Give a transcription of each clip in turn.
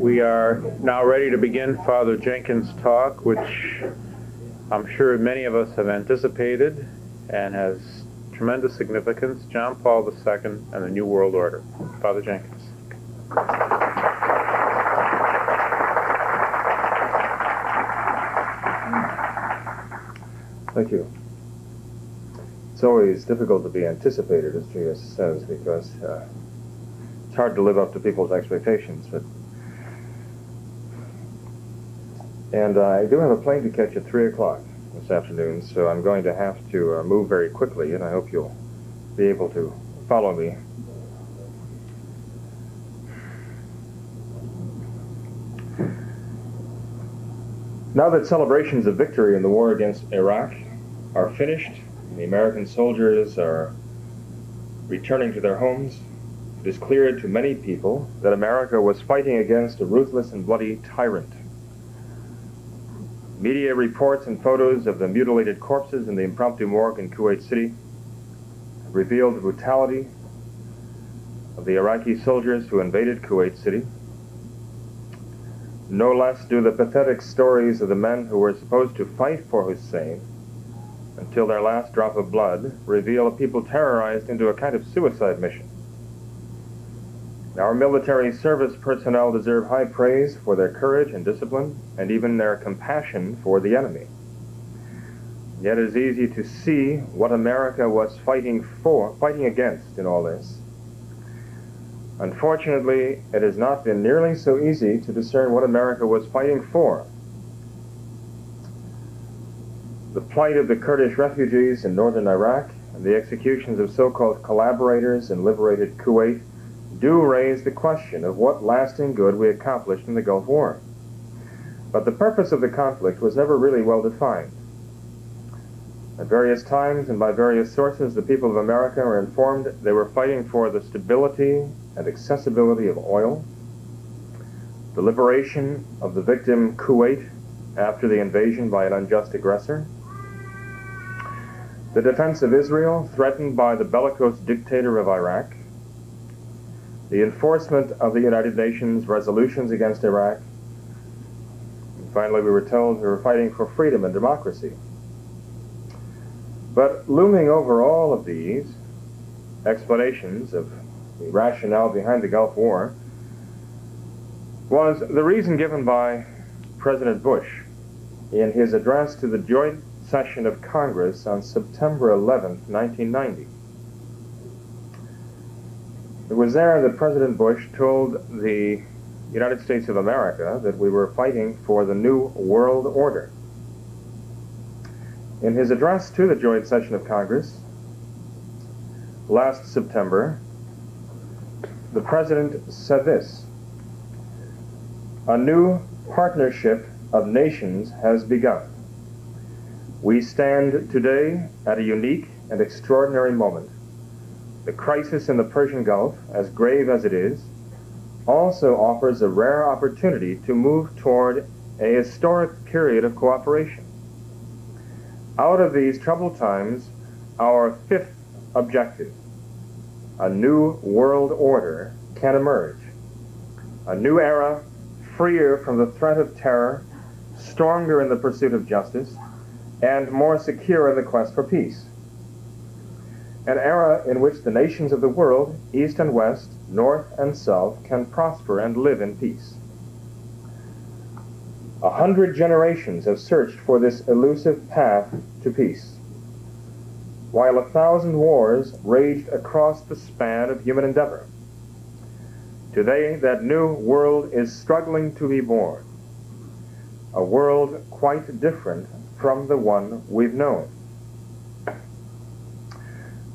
We are now ready to begin Father Jenkins' talk, which I'm sure many of us have anticipated and has tremendous significance John Paul II and the New World Order. Father Jenkins. Thank you. It's always difficult to be anticipated, as Jesus says, because uh, it's hard to live up to people's expectations. But and uh, I do have a plane to catch at three o'clock this afternoon, so I'm going to have to uh, move very quickly, and I hope you'll be able to follow me. Now that celebrations of victory in the war against Iraq are finished, the American soldiers are returning to their homes, it is clear to many people that America was fighting against a ruthless and bloody tyrant. Media reports and photos of the mutilated corpses in the impromptu morgue in Kuwait City revealed the brutality of the Iraqi soldiers who invaded Kuwait City. No less do the pathetic stories of the men who were supposed to fight for Hussein until their last drop of blood reveal a people terrorized into a kind of suicide mission. Our military service personnel deserve high praise for their courage and discipline, and even their compassion for the enemy. Yet it is easy to see what America was fighting for, fighting against in all this. Unfortunately, it has not been nearly so easy to discern what America was fighting for. The plight of the Kurdish refugees in northern Iraq the executions of so-called collaborators in liberated Kuwait do raise the question of what lasting good we accomplished in the Gulf War. But the purpose of the conflict was never really well defined. At various times and by various sources, the people of America were informed they were fighting for the stability and accessibility of oil, the liberation of the victim Kuwait after the invasion by an unjust aggressor, the defense of Israel threatened by the bellicose dictator of Iraq, the enforcement of the United Nations resolutions against Iraq. And finally, we were told we were fighting for freedom and democracy. But looming over all of these explanations of the rationale behind the Gulf War was the reason given by President Bush in his address to the joint session of Congress on September 11, 1990. It was there that President Bush told the United States of America that we were fighting for the new world order. In his address to the joint session of Congress last September, the President said this A new partnership of nations has begun. We stand today at a unique and extraordinary moment. The crisis in the Persian Gulf, as grave as it is, also offers a rare opportunity to move toward a historic period of cooperation. Out of these troubled times, our fifth objective, a new world order, can emerge. A new era, freer from the threat of terror, stronger in the pursuit of justice, and more secure in the quest for peace an era in which the nations of the world, east and west, north and south, can prosper and live in peace. A hundred generations have searched for this elusive path to peace, while a thousand wars raged across the span of human endeavor. Today, that new world is struggling to be born, a world quite different from the one we've known.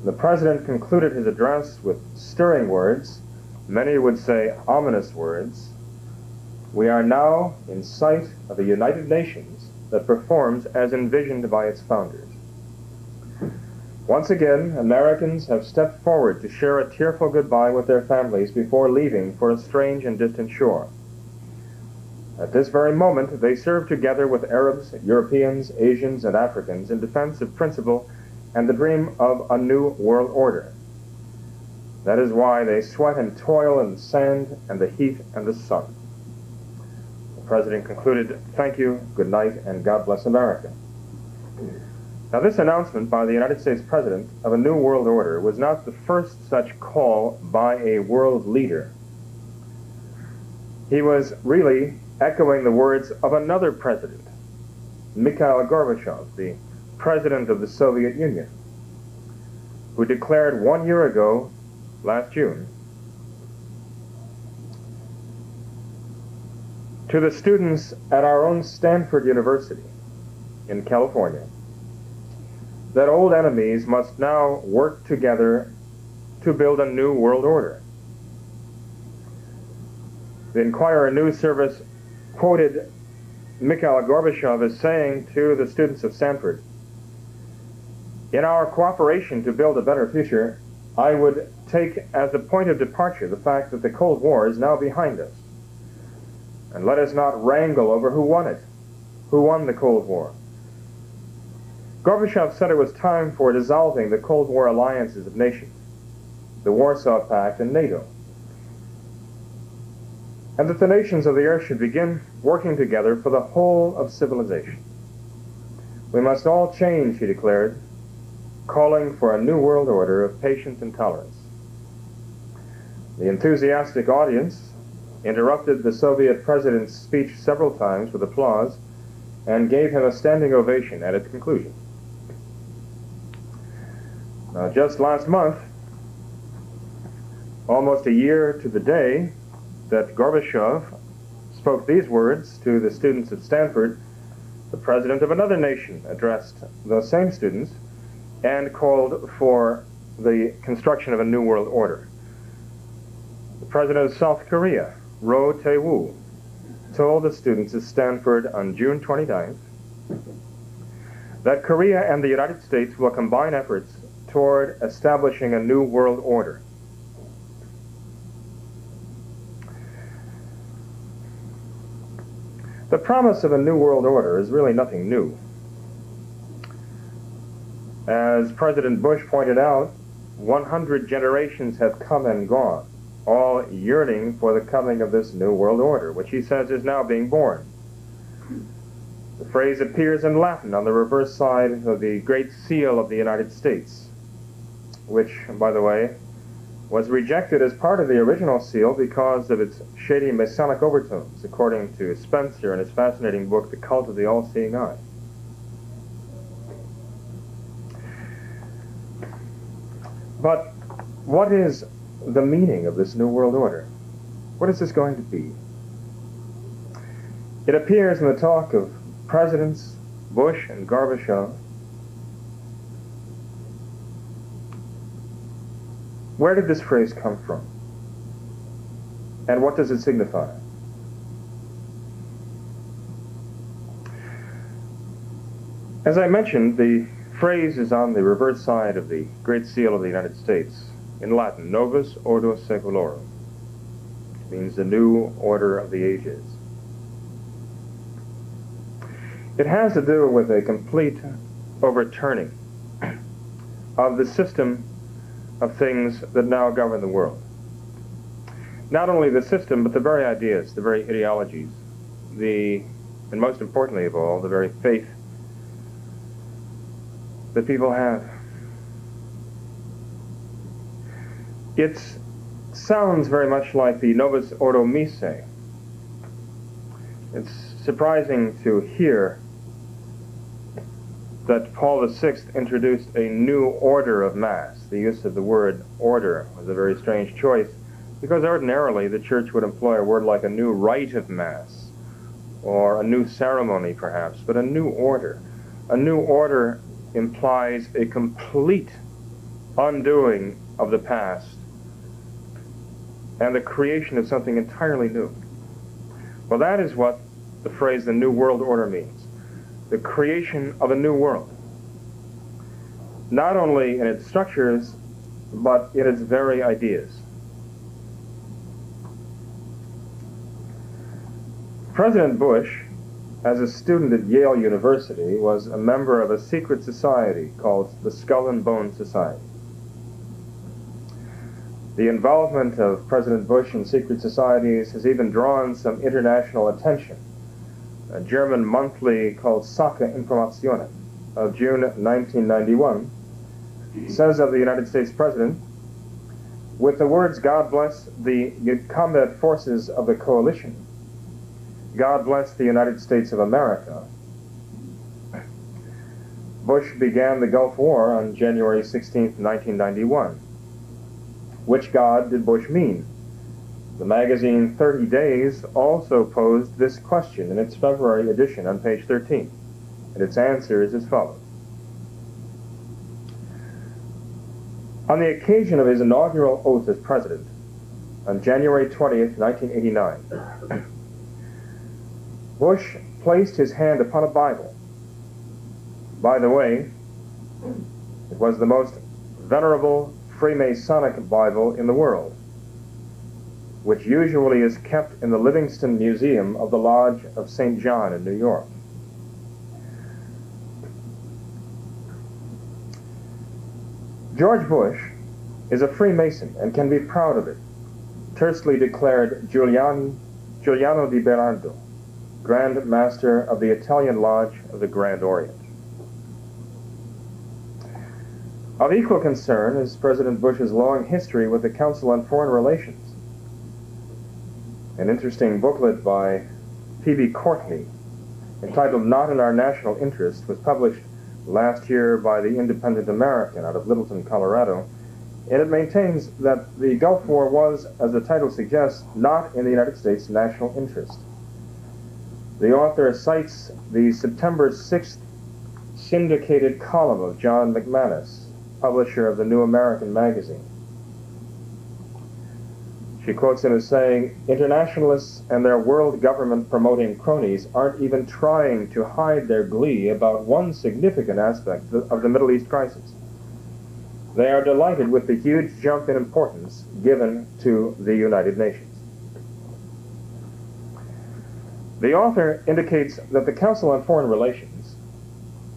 The president concluded his address with stirring words, many would say ominous words. We are now in sight of a United Nations that performs as envisioned by its founders. Once again, Americans have stepped forward to share a tearful goodbye with their families before leaving for a strange and distant shore. At this very moment, they serve together with Arabs, Europeans, Asians, and Africans in defense of principle and the dream of a new world order. That is why they sweat and toil in the sand and the heat and the sun. The president concluded, Thank you, good night, and God bless America. Now, this announcement by the United States President of a new world order was not the first such call by a world leader. He was really echoing the words of another president, Mikhail Gorbachev, the president of the Soviet Union, who declared one year ago, last June, to the students at our own Stanford University in California that old enemies must now work together to build a new world order. The Inquirer News Service quoted Mikhail Gorbachev as saying to the students of Stanford, In our cooperation to build a better future, I would take as a point of departure the fact that the Cold War is now behind us. And let us not wrangle over who won it, who won the Cold War. Gorbachev said it was time for dissolving the Cold War alliances of nations, the Warsaw Pact and NATO, and that the nations of the earth should begin working together for the whole of civilization. We must all change, he declared, calling for a new world order of patience and tolerance. The enthusiastic audience interrupted the Soviet president's speech several times with applause, and gave him a standing ovation at its conclusion. Now, just last month, almost a year to the day that Gorbachev spoke these words to the students at Stanford, the president of another nation addressed those same students and called for the construction of a new world order. The president of South Korea Roh Tae-woo, told the students at Stanford on June 29th that Korea and the United States will combine efforts toward establishing a new world order. The promise of a new world order is really nothing new. As President Bush pointed out, 100 generations have come and gone all yearning for the coming of this new world order, which he says is now being born. The phrase appears in Latin on the reverse side of the Great Seal of the United States, which, by the way, was rejected as part of the original seal because of its shady Masonic overtones, according to Spenser in his fascinating book, The Cult of the All-Seeing Eye. But what is the meaning of this New World Order. What is this going to be? It appears in the talk of Presidents Bush and Gorbachev. Where did this phrase come from? And what does it signify? As I mentioned, the phrase is on the reverse side of the Great Seal of the United States in Latin, Novus Ordo Seclorum, which means the new order of the ages. It has to do with a complete overturning of the system of things that now govern the world. Not only the system, but the very ideas, the very ideologies, the, and most importantly of all, the very faith that people have. It sounds very much like the Novus Ordo Missae. It's surprising to hear that Paul VI introduced a new order of Mass. The use of the word order was a very strange choice because ordinarily the Church would employ a word like a new rite of Mass or a new ceremony perhaps, but a new order. A new order implies a complete undoing of the past and the creation of something entirely new. Well, that is what the phrase the New World Order means the creation of a new world. Not only in its structures, but in its very ideas. President Bush, as a student at Yale University, was a member of a secret society called the Skull and Bone Society. The involvement of President Bush in secret societies has even drawn some international attention a German monthly called Sache Informationen of June 1991, says of the United States President, with the words, God bless the combat forces of the coalition, God bless the United States of America, Bush began the Gulf War on January 16, 1991. Which God did Bush mean? The magazine 30 Days also posed this question in its February edition on page 13, and its answer is as follows. On the occasion of his inaugural oath as president, on January 20, 1989, Bush placed his hand upon a Bible by the way, it was the most venerable Freemasonic Bible in the world, which usually is kept in the Livingston Museum of the Lodge of St. John in New York. George Bush is a Freemason and can be proud of it, tersely declared Giuliani, Giuliano di Bernardo, Grand Master of the Italian Lodge of the Grand Orient. Of equal concern is President Bush's long history with the Council on Foreign Relations. An interesting booklet by Phoebe Courtney entitled Not in Our National Interest was published last year by the Independent American out of Littleton, Colorado, and it maintains that the Gulf War was, as the title suggests, not in the United States' national interest. The author cites the September 6th syndicated column of John McManus, publisher of the New American magazine. She quotes him as saying, Internationalists and their world government promoting cronies aren't even trying to hide their glee about one significant aspect of the Middle East crisis. They are delighted with the huge jump in importance given to the United Nations. The author indicates that the Council on Foreign Relations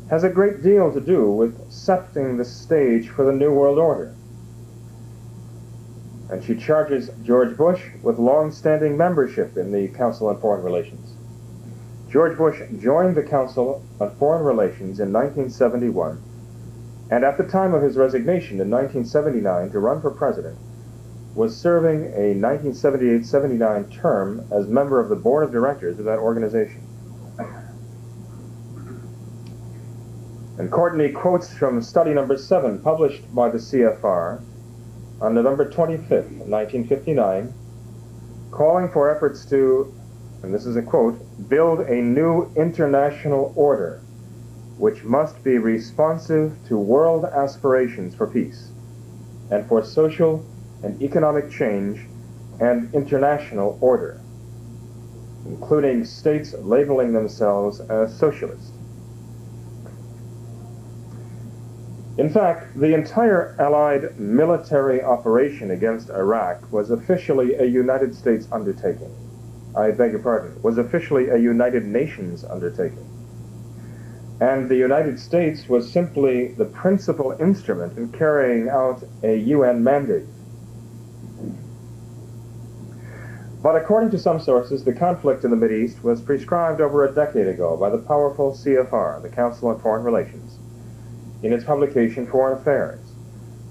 has a great deal to do with setting the stage for the New World Order. And she charges George Bush with long-standing membership in the Council on Foreign Relations. George Bush joined the Council on Foreign Relations in 1971, and at the time of his resignation in 1979 to run for president, was serving a 1978-79 term as member of the board of directors of that organization. And Courtney quotes from study number 7, published by the CFR on November 25th, 1959, calling for efforts to, and this is a quote, build a new international order which must be responsive to world aspirations for peace and for social and economic change and international order, including states labeling themselves as socialist. In fact, the entire Allied military operation against Iraq was officially a United States undertaking. I beg your pardon, was officially a United Nations undertaking. And the United States was simply the principal instrument in carrying out a UN mandate. But according to some sources, the conflict in the Mideast was prescribed over a decade ago by the powerful CFR, the Council on Foreign Relations in its publication Foreign Affairs,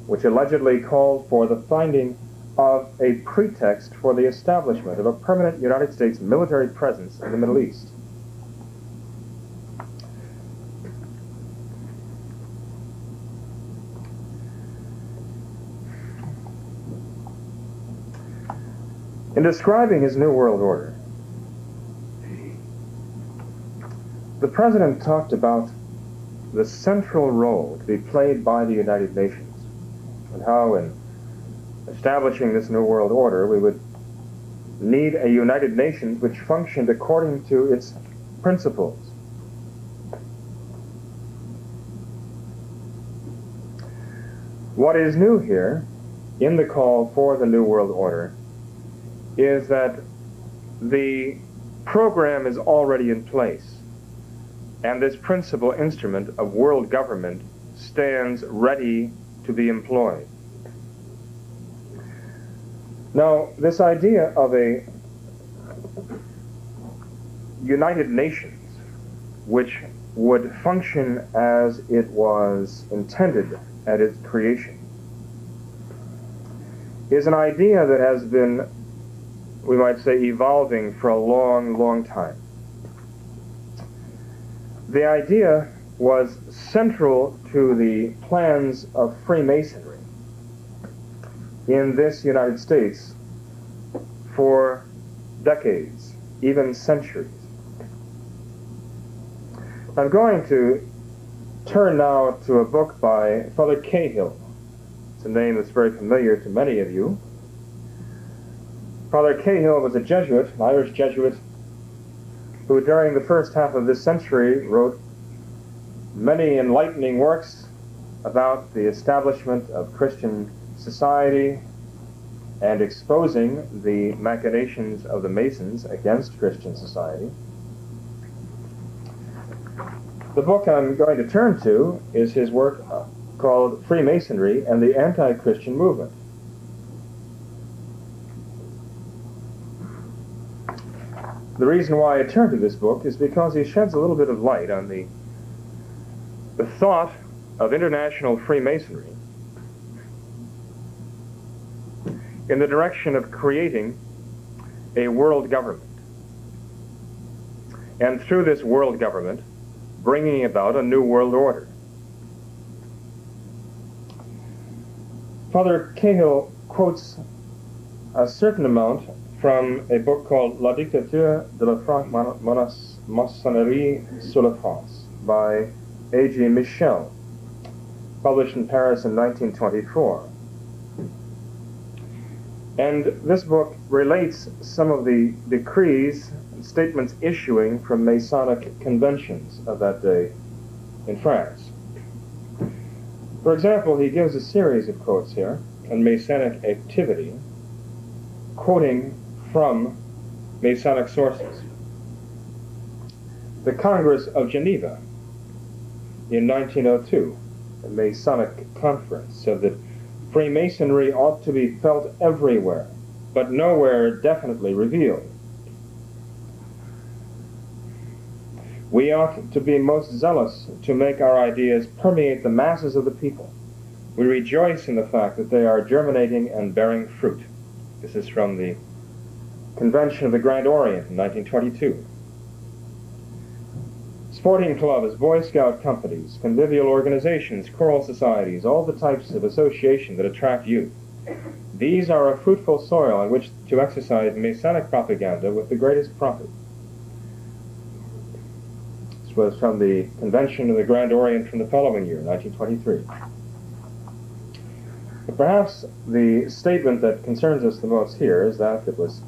which allegedly called for the finding of a pretext for the establishment of a permanent United States military presence in the Middle East. In describing his New World Order, the President talked about the central role to be played by the United Nations and how in establishing this New World Order we would need a United Nations which functioned according to its principles. What is new here in the call for the New World Order is that the program is already in place and this principal instrument of world government stands ready to be employed. Now, this idea of a United Nations, which would function as it was intended at its creation, is an idea that has been, we might say, evolving for a long, long time. The idea was central to the plans of Freemasonry in this United States for decades, even centuries. I'm going to turn now to a book by Father Cahill. It's a name that's very familiar to many of you. Father Cahill was a Jesuit, an Irish Jesuit, who during the first half of this century wrote many enlightening works about the establishment of Christian society and exposing the machinations of the Masons against Christian society. The book I'm going to turn to is his work called Freemasonry and the Anti-Christian Movement. The reason why I turn to this book is because he sheds a little bit of light on the, the thought of international Freemasonry in the direction of creating a world government. And through this world government, bringing about a new world order. Father Cahill quotes a certain amount from a book called La dictature de la franc-maçonnerie sur la France by A.G. Michel, published in Paris in 1924. And this book relates some of the decrees and statements issuing from Masonic conventions of that day in France. For example, he gives a series of quotes here on Masonic activity, quoting from Masonic sources. The Congress of Geneva in 1902, a Masonic conference, said that Freemasonry ought to be felt everywhere, but nowhere definitely revealed. We ought to be most zealous to make our ideas permeate the masses of the people. We rejoice in the fact that they are germinating and bearing fruit. This is from the Convention of the Grand Orient in 1922. Sporting clubs, Boy Scout companies, convivial organizations, choral societies, all the types of association that attract youth. These are a fruitful soil on which to exercise Masonic propaganda with the greatest profit. This was from the Convention of the Grand Orient from the following year, 1923. But perhaps the statement that concerns us the most here is that it was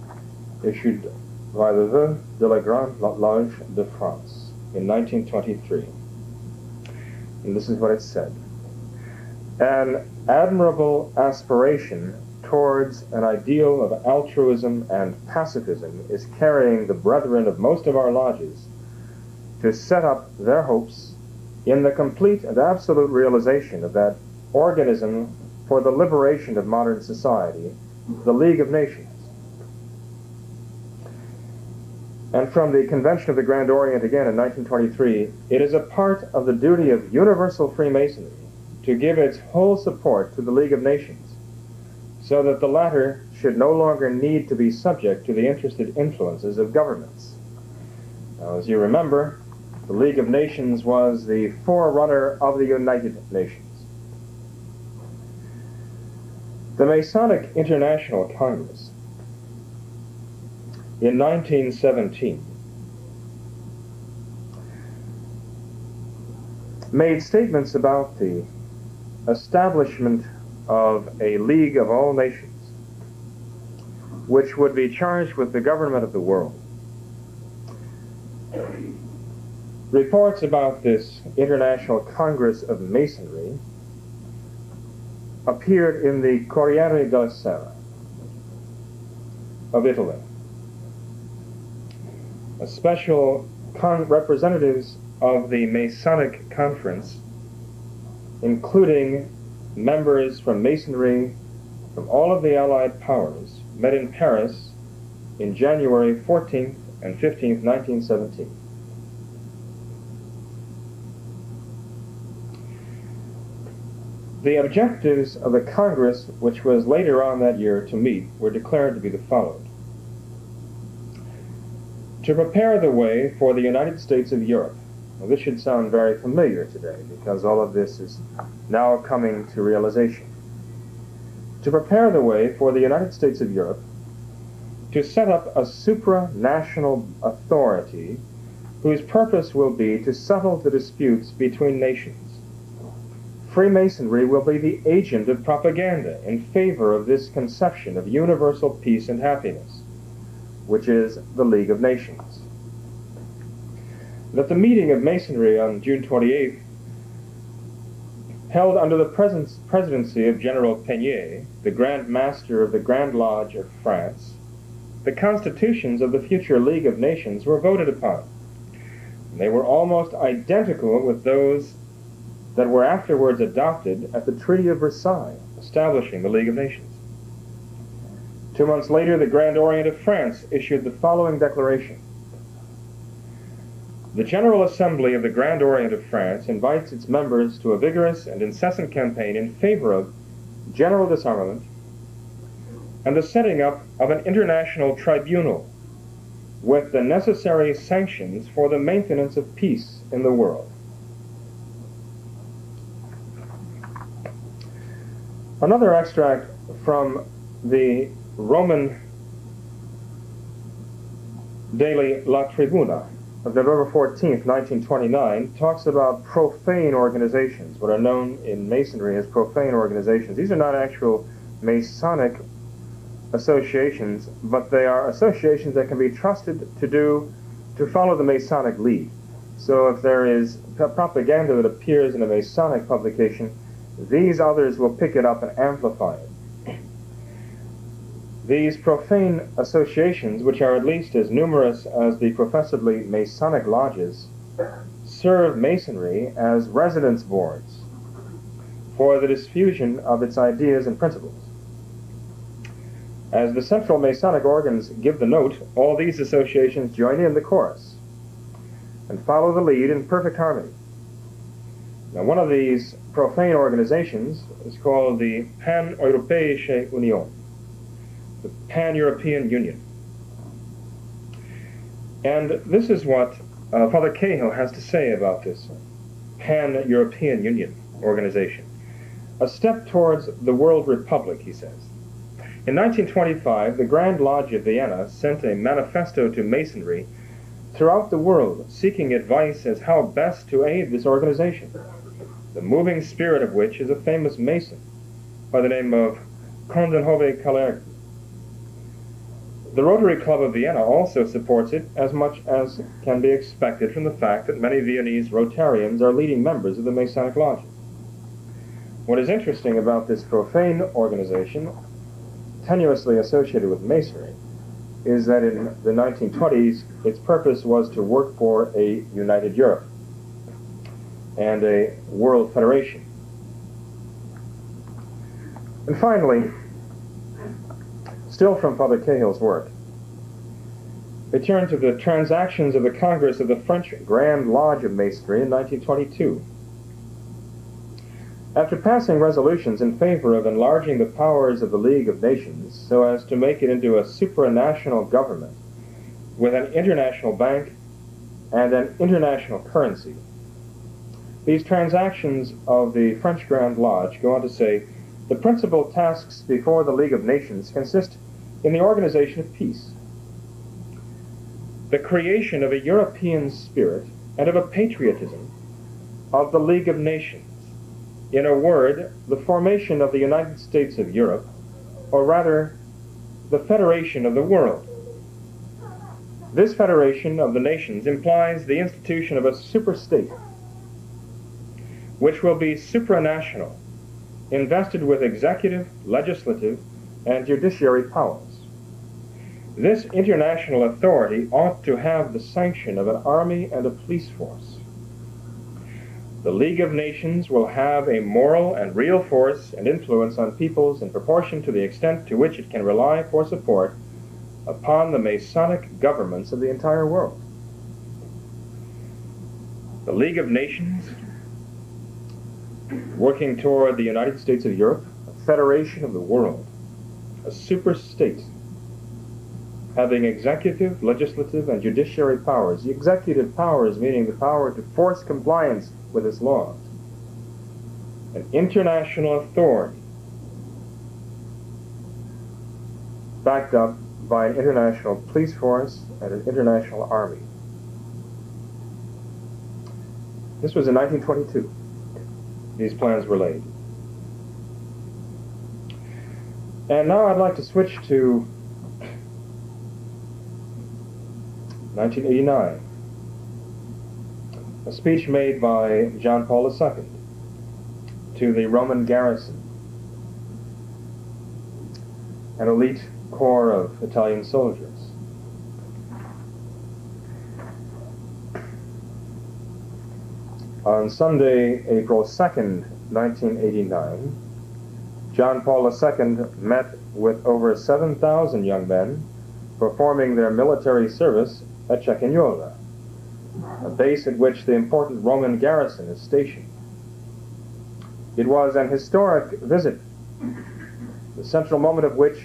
issued by the Vœux de la Grande Loge de France in 1923. And this is what it said. An admirable aspiration towards an ideal of altruism and pacifism is carrying the brethren of most of our lodges to set up their hopes in the complete and absolute realization of that organism for the liberation of modern society, the League of Nations. And from the Convention of the Grand Orient again in 1923, it is a part of the duty of universal Freemasonry to give its whole support to the League of Nations, so that the latter should no longer need to be subject to the interested influences of governments. Now, as you remember, the League of Nations was the forerunner of the United Nations. The Masonic International Congress in 1917 made statements about the establishment of a League of all nations, which would be charged with the government of the world. Reports about this International Congress of Masonry appeared in the Corriere della Sera of Italy special representatives of the Masonic Conference, including members from Masonry from all of the Allied powers, met in Paris in January 14th and 15th, 1917. The objectives of the Congress, which was later on that year to meet, were declared to be the following. To prepare the way for the United States of Europe. Now, this should sound very familiar today because all of this is now coming to realization. To prepare the way for the United States of Europe to set up a supranational authority whose purpose will be to settle the disputes between nations Freemasonry will be the agent of propaganda in favor of this conception of universal peace and happiness, which is the League of Nations. That the meeting of Masonry on June 28th, held under the presidency of General Peignet, the Grand Master of the Grand Lodge of France, the constitutions of the future League of Nations were voted upon. They were almost identical with those that were afterwards adopted at the Treaty of Versailles, establishing the League of Nations. Two months later, the Grand Orient of France issued the following declaration. The General Assembly of the Grand Orient of France invites its members to a vigorous and incessant campaign in favor of general disarmament and the setting up of an international tribunal with the necessary sanctions for the maintenance of peace in the world. Another extract from the Roman daily La Tribuna of November 14, 1929, talks about profane organizations, what are known in Masonry as profane organizations. These are not actual Masonic associations, but they are associations that can be trusted to do, to follow the Masonic lead. So if there is propaganda that appears in a Masonic publication, these others will pick it up and amplify it. These profane associations, which are at least as numerous as the professedly Masonic lodges, serve Masonry as residence boards for the diffusion of its ideas and principles. As the central Masonic organs give the note, all these associations join in the chorus and follow the lead in perfect harmony. Now, one of these profane organizations is called the Pan-Europäische Union, the Pan-European Union. And this is what uh, Father Cahill has to say about this Pan-European Union organization. A step towards the world republic, he says. In 1925, the Grand Lodge of Vienna sent a manifesto to Masonry throughout the world seeking advice as how best to aid this organization the moving spirit of which is a famous mason by the name of Coudenhove Kalergi. The Rotary Club of Vienna also supports it as much as can be expected from the fact that many Viennese Rotarians are leading members of the Masonic lodges. What is interesting about this profane organization, tenuously associated with Masonry, is that in the 1920s its purpose was to work for a united Europe and a world federation. And finally, still from Father Cahill's work, we turn to the transactions of the Congress of the French Grand Lodge of Masonry in 1922. After passing resolutions in favor of enlarging the powers of the League of Nations so as to make it into a supranational government with an international bank and an international currency, these transactions of the French Grand Lodge go on to say, the principal tasks before the League of Nations consist in the organization of peace, the creation of a European spirit and of a patriotism of the League of Nations. In a word, the formation of the United States of Europe, or rather, the federation of the world. This federation of the nations implies the institution of a superstate which will be supranational, invested with executive, legislative, and judiciary powers. This international authority ought to have the sanction of an army and a police force. The League of Nations will have a moral and real force and influence on peoples in proportion to the extent to which it can rely for support upon the Masonic governments of the entire world. The League of Nations, working toward the United States of Europe, a federation of the world, a super state having executive, legislative, and judiciary powers. The executive powers meaning the power to force compliance with its laws. An international authority backed up by an international police force and an international army. This was in 1922. These plans were laid. And now I'd like to switch to 1989. A speech made by John Paul II to the Roman garrison, an elite corps of Italian soldiers. On Sunday, April 2nd, 1989, John Paul II met with over 7,000 young men performing their military service at Cecchignola, a base at which the important Roman garrison is stationed. It was an historic visit, the central moment of which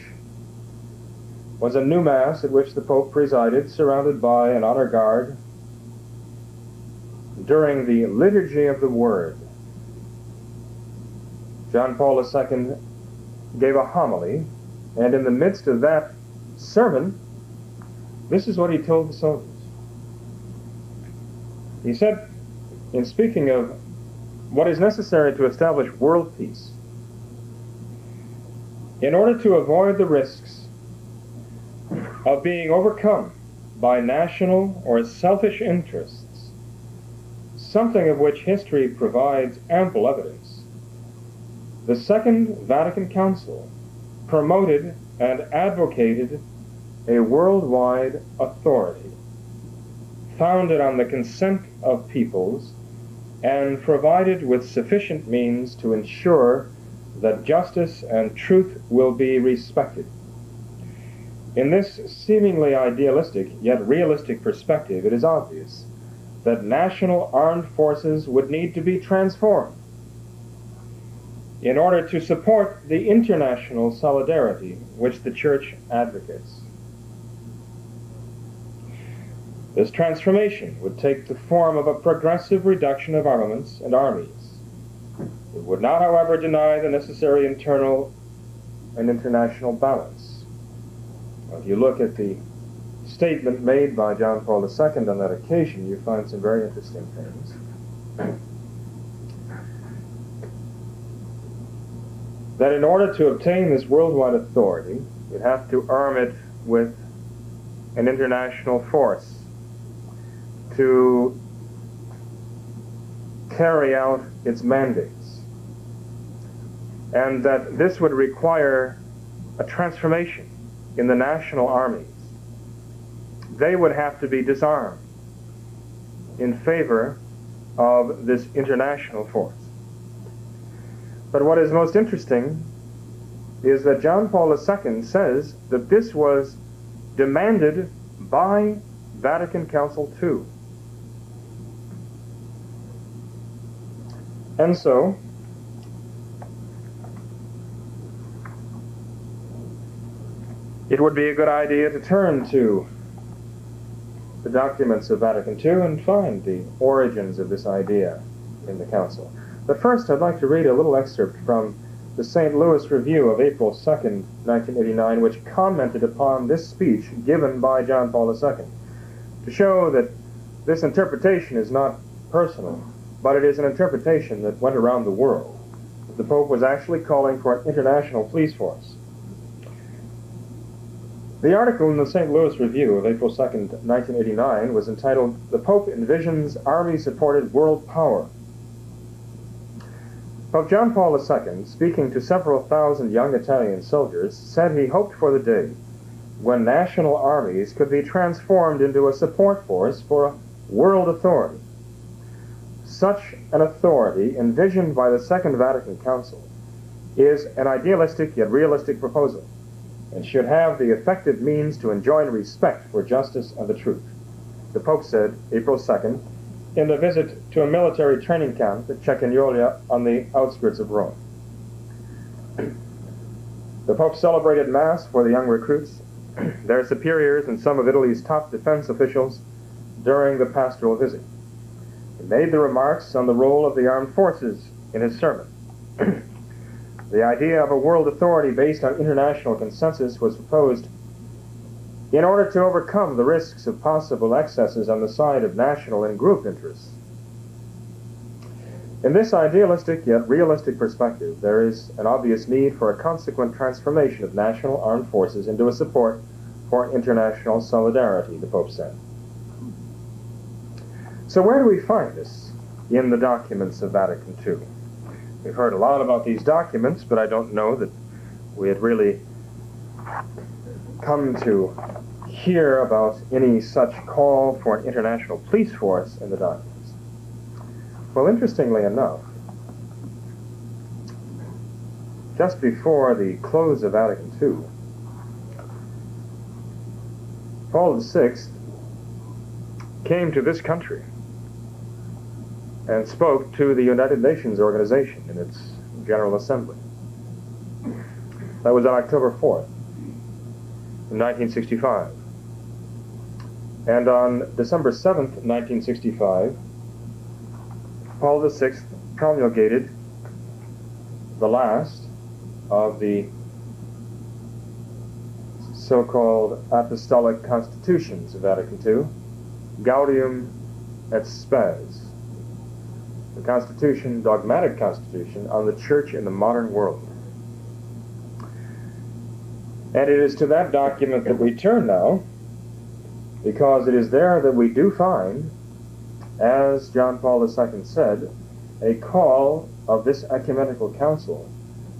was a new Mass at which the Pope presided, surrounded by an honor guard during the Liturgy of the Word. John Paul II gave a homily, and in the midst of that sermon, this is what he told the soldiers. He said, in speaking of what is necessary to establish world peace, in order to avoid the risks of being overcome by national or selfish interests, something of which history provides ample evidence, the Second Vatican Council promoted and advocated a worldwide authority founded on the consent of peoples and provided with sufficient means to ensure that justice and truth will be respected. In this seemingly idealistic yet realistic perspective, it is obvious that national armed forces would need to be transformed in order to support the international solidarity which the Church advocates. This transformation would take the form of a progressive reduction of armaments and armies. It would not, however, deny the necessary internal and international balance. If you look at the statement made by John Paul II on that occasion, you find some very interesting things. That in order to obtain this worldwide authority, you'd have to arm it with an international force to carry out its mandates. And that this would require a transformation in the national armies. They would have to be disarmed in favor of this international force. But what is most interesting is that John Paul II says that this was demanded by Vatican Council II. And so, it would be a good idea to turn to the documents of Vatican II and find the origins of this idea in the Council. But first, I'd like to read a little excerpt from the St. Louis Review of April 2nd, 1989, which commented upon this speech given by John Paul II, to show that this interpretation is not personal, but it is an interpretation that went around the world. That the Pope was actually calling for an international police force. The article in the St. Louis Review of April 2, 1989 was entitled, The Pope Envisions Army-Supported World Power. Pope John Paul II, speaking to several thousand young Italian soldiers, said he hoped for the day when national armies could be transformed into a support force for a world authority. Such an authority, envisioned by the Second Vatican Council, is an idealistic yet realistic proposal, and should have the effective means to enjoin respect for justice and the truth. The Pope said, April 2nd, in a visit to a military training camp at Cecchignola on the outskirts of Rome. The Pope celebrated Mass for the young recruits, their superiors, and some of Italy's top defense officials during the pastoral visit. Made the remarks on the role of the armed forces in his sermon. the idea of a world authority based on international consensus was proposed in order to overcome the risks of possible excesses on the side of national and group interests. In this idealistic yet realistic perspective, there is an obvious need for a consequent transformation of national armed forces into a support for international solidarity, the Pope said. So, where do we find this in the documents of Vatican II? We've heard a lot about these documents, but I don't know that we had really come to hear about any such call for an international police force in the documents. Well, interestingly enough, just before the close of Vatican II, Paul VI came to this country and spoke to the United Nations organization in its General Assembly. That was on October 4th, 1965. And on December 7th, 1965, Paul VI promulgated the last of the so-called apostolic constitutions of Vatican II, Gaudium et Spes, the constitution, dogmatic constitution, on the church in the modern world. And it is to that document that we turn now, because it is there that we do find as John Paul II said, a call of this ecumenical council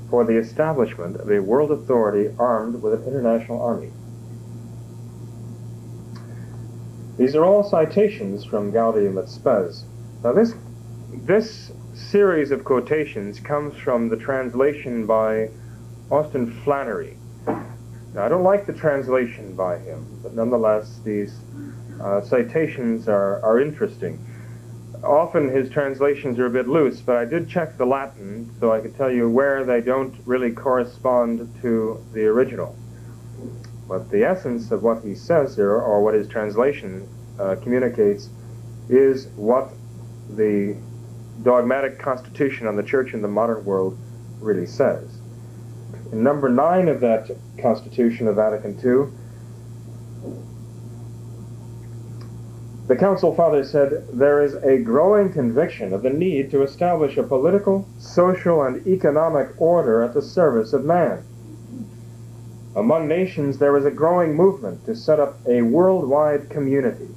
for the establishment of a world authority armed with an international army. These are all citations from Gaudium et Spes. Now this, this series of quotations comes from the translation by Austin Flannery. Now, I don't like the translation by him, but nonetheless, these uh, citations are, are interesting. Often his translations are a bit loose, but I did check the Latin so I could tell you where they don't really correspond to the original. But the essence of what he says here, or what his translation uh, communicates, is what the dogmatic constitution on the church in the modern world really says. In number nine of that constitution of Vatican II, The Council Father said, There is a growing conviction of the need to establish a political, social, and economic order at the service of man. Among nations, there is a growing movement to set up a worldwide community.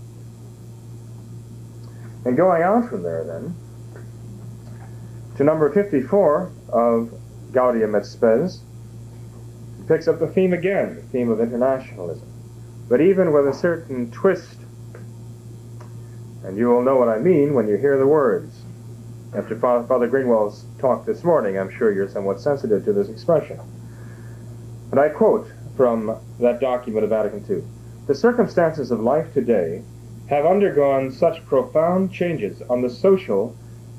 And going on from there, then, to number 54 of Gaudium et Spes, picks up the theme again, the theme of internationalism, but even with a certain twist and you will know what I mean when you hear the words. After Father Greenwell's talk this morning, I'm sure you're somewhat sensitive to this expression. And I quote from that document of Vatican II The circumstances of life today have undergone such profound changes on the social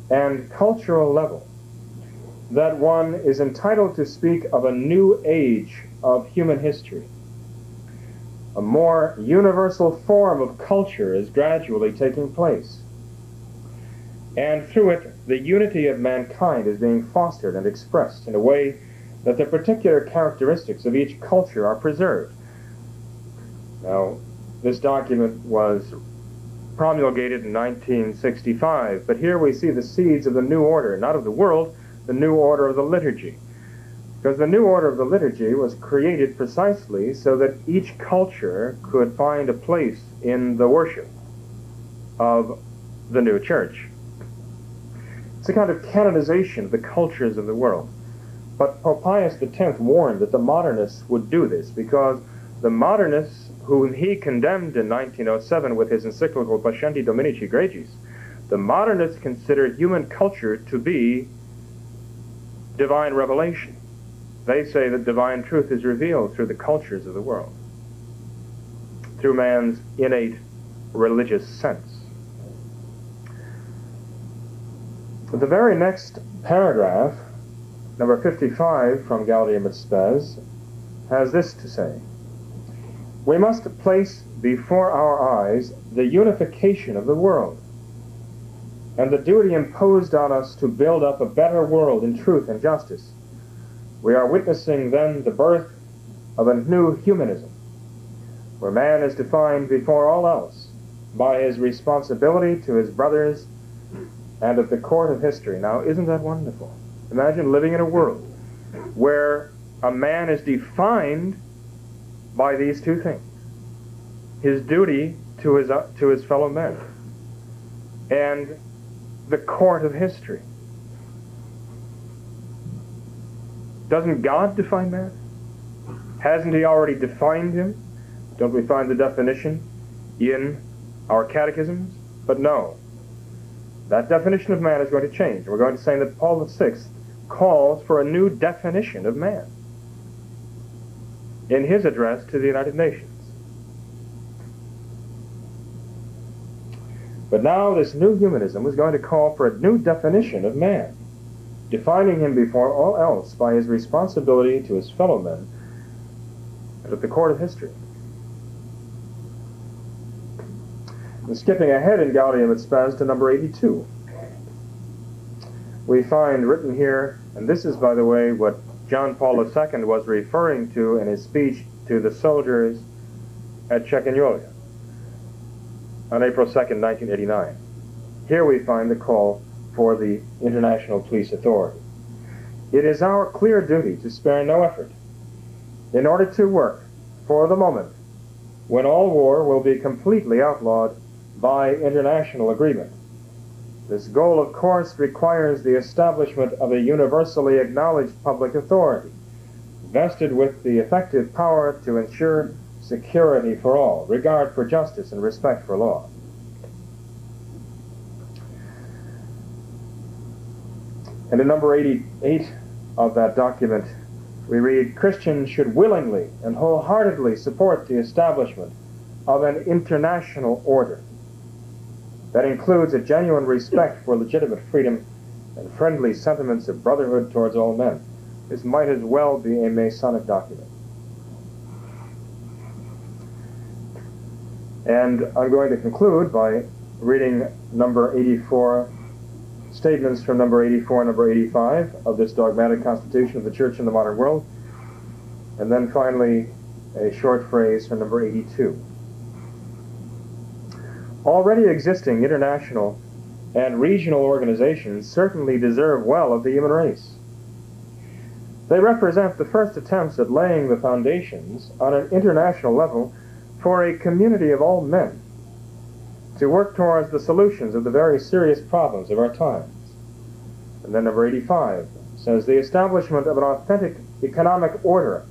and cultural level that one is entitled to speak of a new age of human history a more universal form of culture is gradually taking place. And through it, the unity of mankind is being fostered and expressed in a way that the particular characteristics of each culture are preserved. Now, this document was promulgated in 1965, but here we see the seeds of the new order, not of the world, the new order of the liturgy. Because the new order of the liturgy was created precisely so that each culture could find a place in the worship of the new church. It's a kind of canonization of the cultures of the world. But Pope Pius X warned that the modernists would do this because the modernists, whom he condemned in 1907 with his encyclical Pascendi Dominici Gregis, the modernists consider human culture to be divine revelation. they say that divine truth is revealed through the cultures of the world, through man's innate religious sense. The very next paragraph, number 55 from Gaudium et Spes, has this to say. We must place before our eyes the unification of the world and the duty imposed on us to build up a better world in truth and justice. We are witnessing then the birth of a new humanism, where man is defined before all else by his responsibility to his brothers and at the court of history. Now, isn't that wonderful? Imagine living in a world where a man is defined by these two things his duty to his, uh, to his fellow men and the court of history. Doesn't God define man? Hasn't He already defined him? Don't we find the definition in our catechisms? But no. That definition of man is going to change. We're going to say that Paul VI calls for a new definition of man in his address to the United Nations. But now this new humanism was going to call for a new definition of man, defining him before all else by his responsibility to his fellow men at the court of history. And skipping ahead in Gaudium et Spes to number 82, we find written here, and this is, by the way, what John Paul II was referring to in his speech to the soldiers at Cecchignola on April 2nd, 1989. Here we find the call for the International Police Authority. It is our clear duty to spare no effort in order to work for the moment when all war will be completely outlawed by international agreement. This goal, of course, requires the establishment of a universally acknowledged public authority, vested with the effective power to ensure security for all, regard for justice, and respect for law. And in number 88 of that document, we read Christians should willingly and wholeheartedly support the establishment of an international order that includes a genuine respect for legitimate freedom and friendly sentiments of brotherhood towards all men. This might as well be a Masonic document. And I'm going to conclude by reading number 84, statements from number 84 and number 85 of this dogmatic constitution of the Church in the modern world, and then finally a short phrase from number 82. Already existing international and regional organizations certainly deserve well of the human race. They represent the first attempts at laying the foundations on an international level for a community of all men to work towards the solutions of the very serious problems of our times. And then number 85 says the establishment of an authentic economic order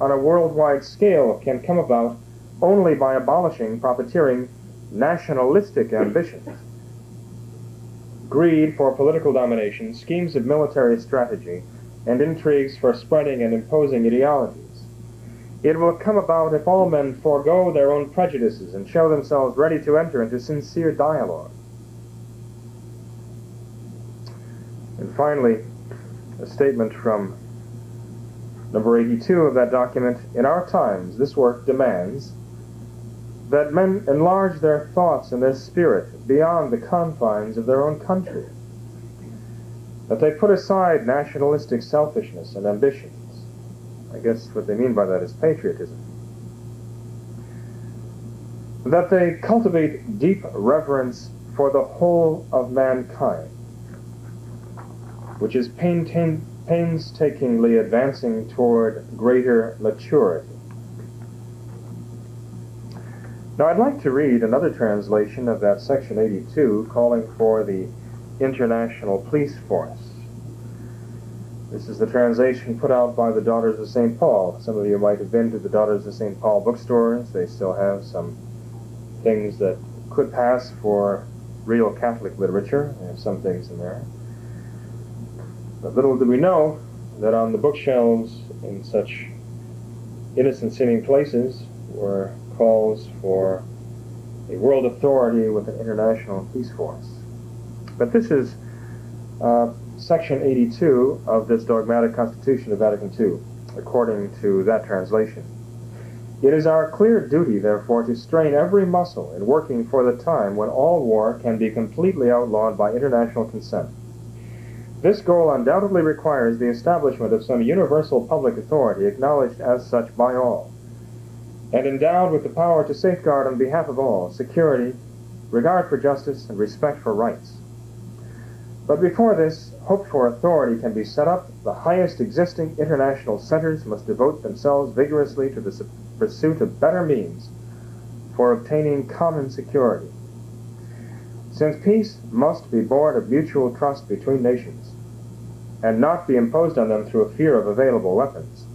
on a worldwide scale can come about only by abolishing profiteering nationalistic ambitions, greed for political domination, schemes of military strategy, and intrigues for spreading and imposing ideologies. It will come about if all men forego their own prejudices and show themselves ready to enter into sincere dialogue. And finally, a statement from number 82 of that document. In our times, this work demands that men enlarge their thoughts and their spirit beyond the confines of their own country, that they put aside nationalistic selfishness and ambitions. I guess what they mean by that is patriotism. That they cultivate deep reverence for the whole of mankind, which is painstakingly advancing toward greater maturity. Now, I'd like to read another translation of that section 82 calling for the International Police Force. This is the translation put out by the Daughters of St. Paul. Some of you might have been to the Daughters of St. Paul bookstores. They still have some things that could pass for real Catholic literature. They have some things in there. But little do we know that on the bookshelves in such innocent seeming places were calls for a world authority with an international peace force. But this is uh, section 82 of this dogmatic constitution of Vatican II, according to that translation. It is our clear duty, therefore, to strain every muscle in working for the time when all war can be completely outlawed by international consent. This goal undoubtedly requires the establishment of some universal public authority acknowledged as such by all, and endowed with the power to safeguard on behalf of all security, regard for justice, and respect for rights. But before this hoped for authority can be set up, the highest existing international centers must devote themselves vigorously to the pursuit of better means for obtaining common security. Since peace must be born of mutual trust between nations, and not be imposed on them through a fear of available weapons,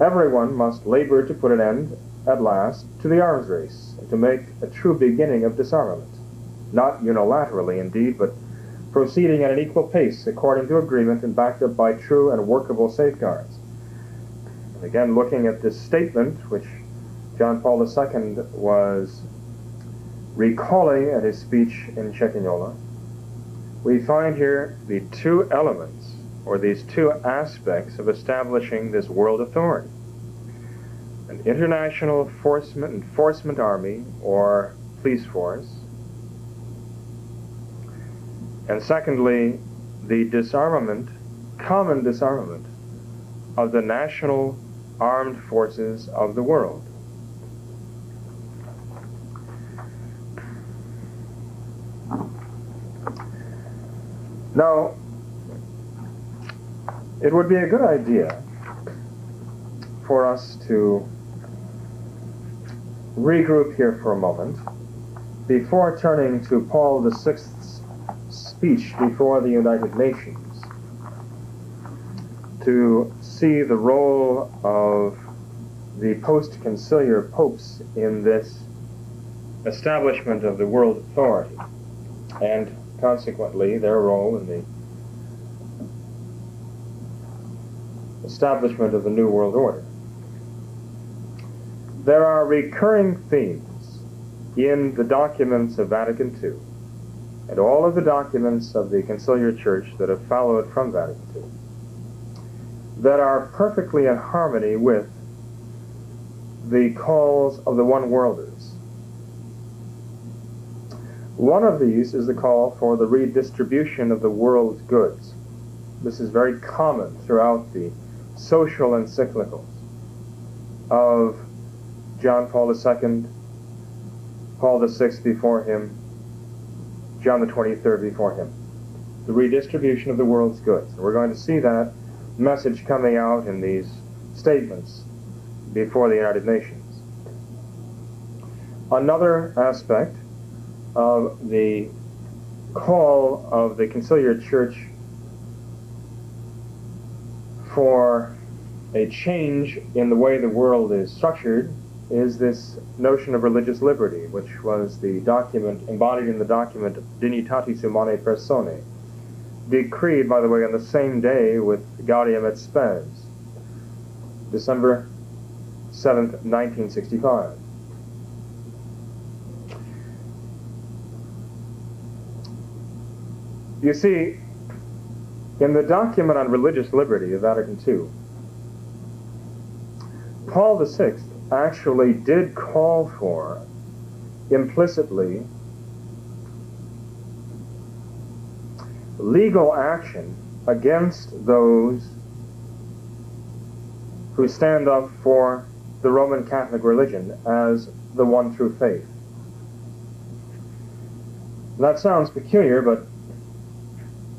everyone must labor to put an end, at last, to the arms race, and to make a true beginning of disarmament. Not unilaterally, indeed, but proceeding at an equal pace according to agreement and backed up by true and workable safeguards. And Again, looking at this statement, which John Paul II was recalling at his speech in Cecchignola, we find here the two elements, or these two aspects of establishing this world authority. An international enforcement, enforcement army, or police force, and secondly, the disarmament, common disarmament, of the national armed forces of the world. Now, it would be a good idea for us to regroup here for a moment before turning to Paul VI's speech before the United Nations to see the role of the post-conciliar popes in this establishment of the world authority, and consequently their role in the establishment of the New World Order. There are recurring themes in the documents of Vatican II and all of the documents of the Conciliar Church that have followed from Vatican II that are perfectly in harmony with the calls of the one worlders. One of these is the call for the redistribution of the world's goods. This is very common throughout the social encyclicals of John Paul II, Paul VI before him, John the 23rd before him. The redistribution of the world's goods. And we're going to see that message coming out in these statements before the United Nations. Another aspect of the call of the Conciliar Church for a change in the way the world is structured is this notion of religious liberty, which was the document embodied in the document Dignitatis Humanae Personae, decreed, by the way, on the same day with Gaudium et Spes, December 7th, 1965. You see, in the document on religious liberty of Vatican II, Paul VI actually did call for implicitly legal action against those who stand up for the Roman Catholic religion as the one true faith. That sounds peculiar, but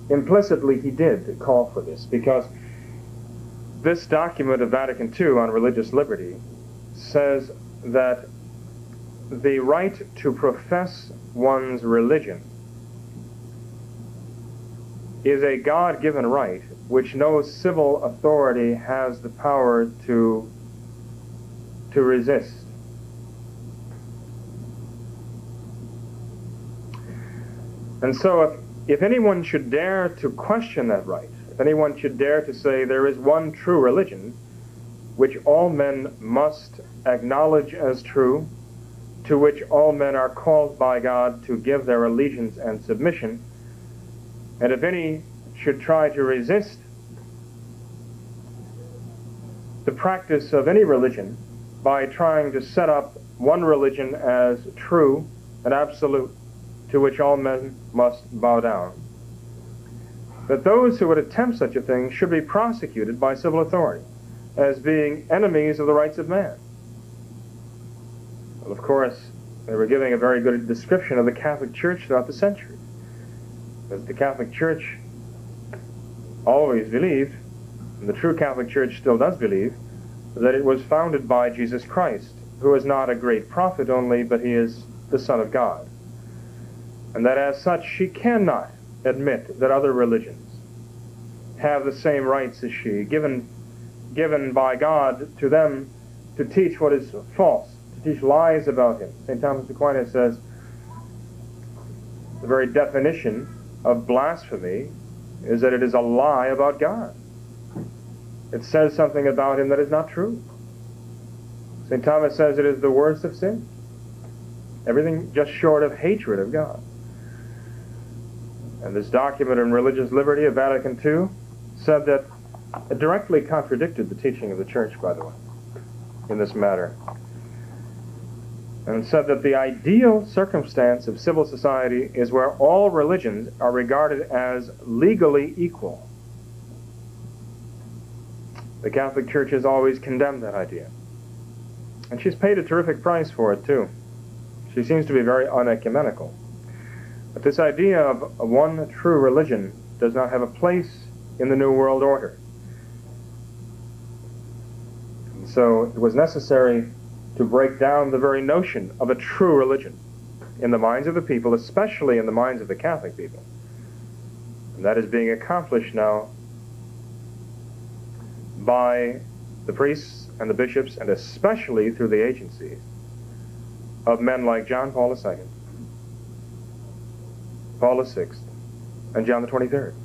implicitly he did call for this because this document of Vatican II on religious liberty says that the right to profess one's religion is a God given right which no civil authority has the power to, to resist. And so, if, if anyone should dare to question that right, if anyone should dare to say there is one true religion, which all men must acknowledge as true, to which all men are called by God to give their allegiance and submission, and if any should try to resist the practice of any religion by trying to set up one religion as true and absolute to which all men must bow down. That those who would attempt such a thing should be prosecuted by civil authority as being enemies of the rights of man. Well, of course, they were giving a very good description of the Catholic Church throughout the centuries. Because the Catholic Church always believed, and the true Catholic Church still does believe, that it was founded by Jesus Christ, who is not a great prophet only, but he is the Son of God. And that as such, she cannot admit that other religions have the same rights as she, given, given by God to them to teach what is false, to teach lies about him. St. Thomas Aquinas says the very definition of blasphemy is that it is a lie about God. It says something about him that is not true. St. Thomas says it is the worst of sin. Everything just short of hatred of God. And this document on religious liberty of Vatican II said that directly contradicted the teaching of the Church, by the way, in this matter. And said that the ideal circumstance of civil society is where all religions are regarded as legally equal. The Catholic Church has always condemned that idea. And she's paid a terrific price for it, too. She seems to be very unecumenical. But this idea of one true religion does not have a place in the New World Order. And so it was necessary to break down the very notion of a true religion in the minds of the people, especially in the minds of the Catholic people. And that is being accomplished now by the priests and the bishops, and especially through the agencies of men like John Paul II, Paul VI, and John the 23rd.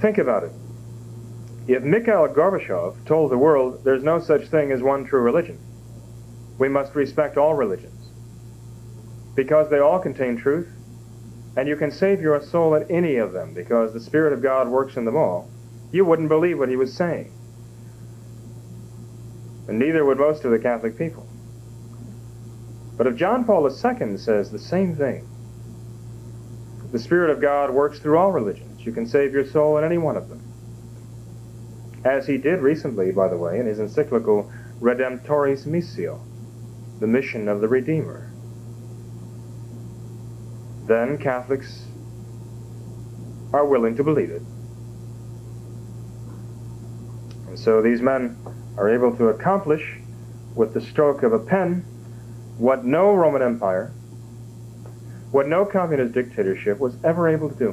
Think about it. If Mikhail Gorbachev told the world there's no such thing as one true religion, we must respect all religions because they all contain truth, and you can save your soul in any of them because the Spirit of God works in them all, you wouldn't believe what he was saying. And neither would most of the Catholic people. But if John Paul II says the same thing, the Spirit of God works through all religions. You can save your soul in any one of them. As he did recently, by the way, in his encyclical Redemptoris Missio, the mission of the Redeemer. Then Catholics are willing to believe it. And so these men are able to accomplish with the stroke of a pen what no Roman Empire, what no communist dictatorship was ever able to do.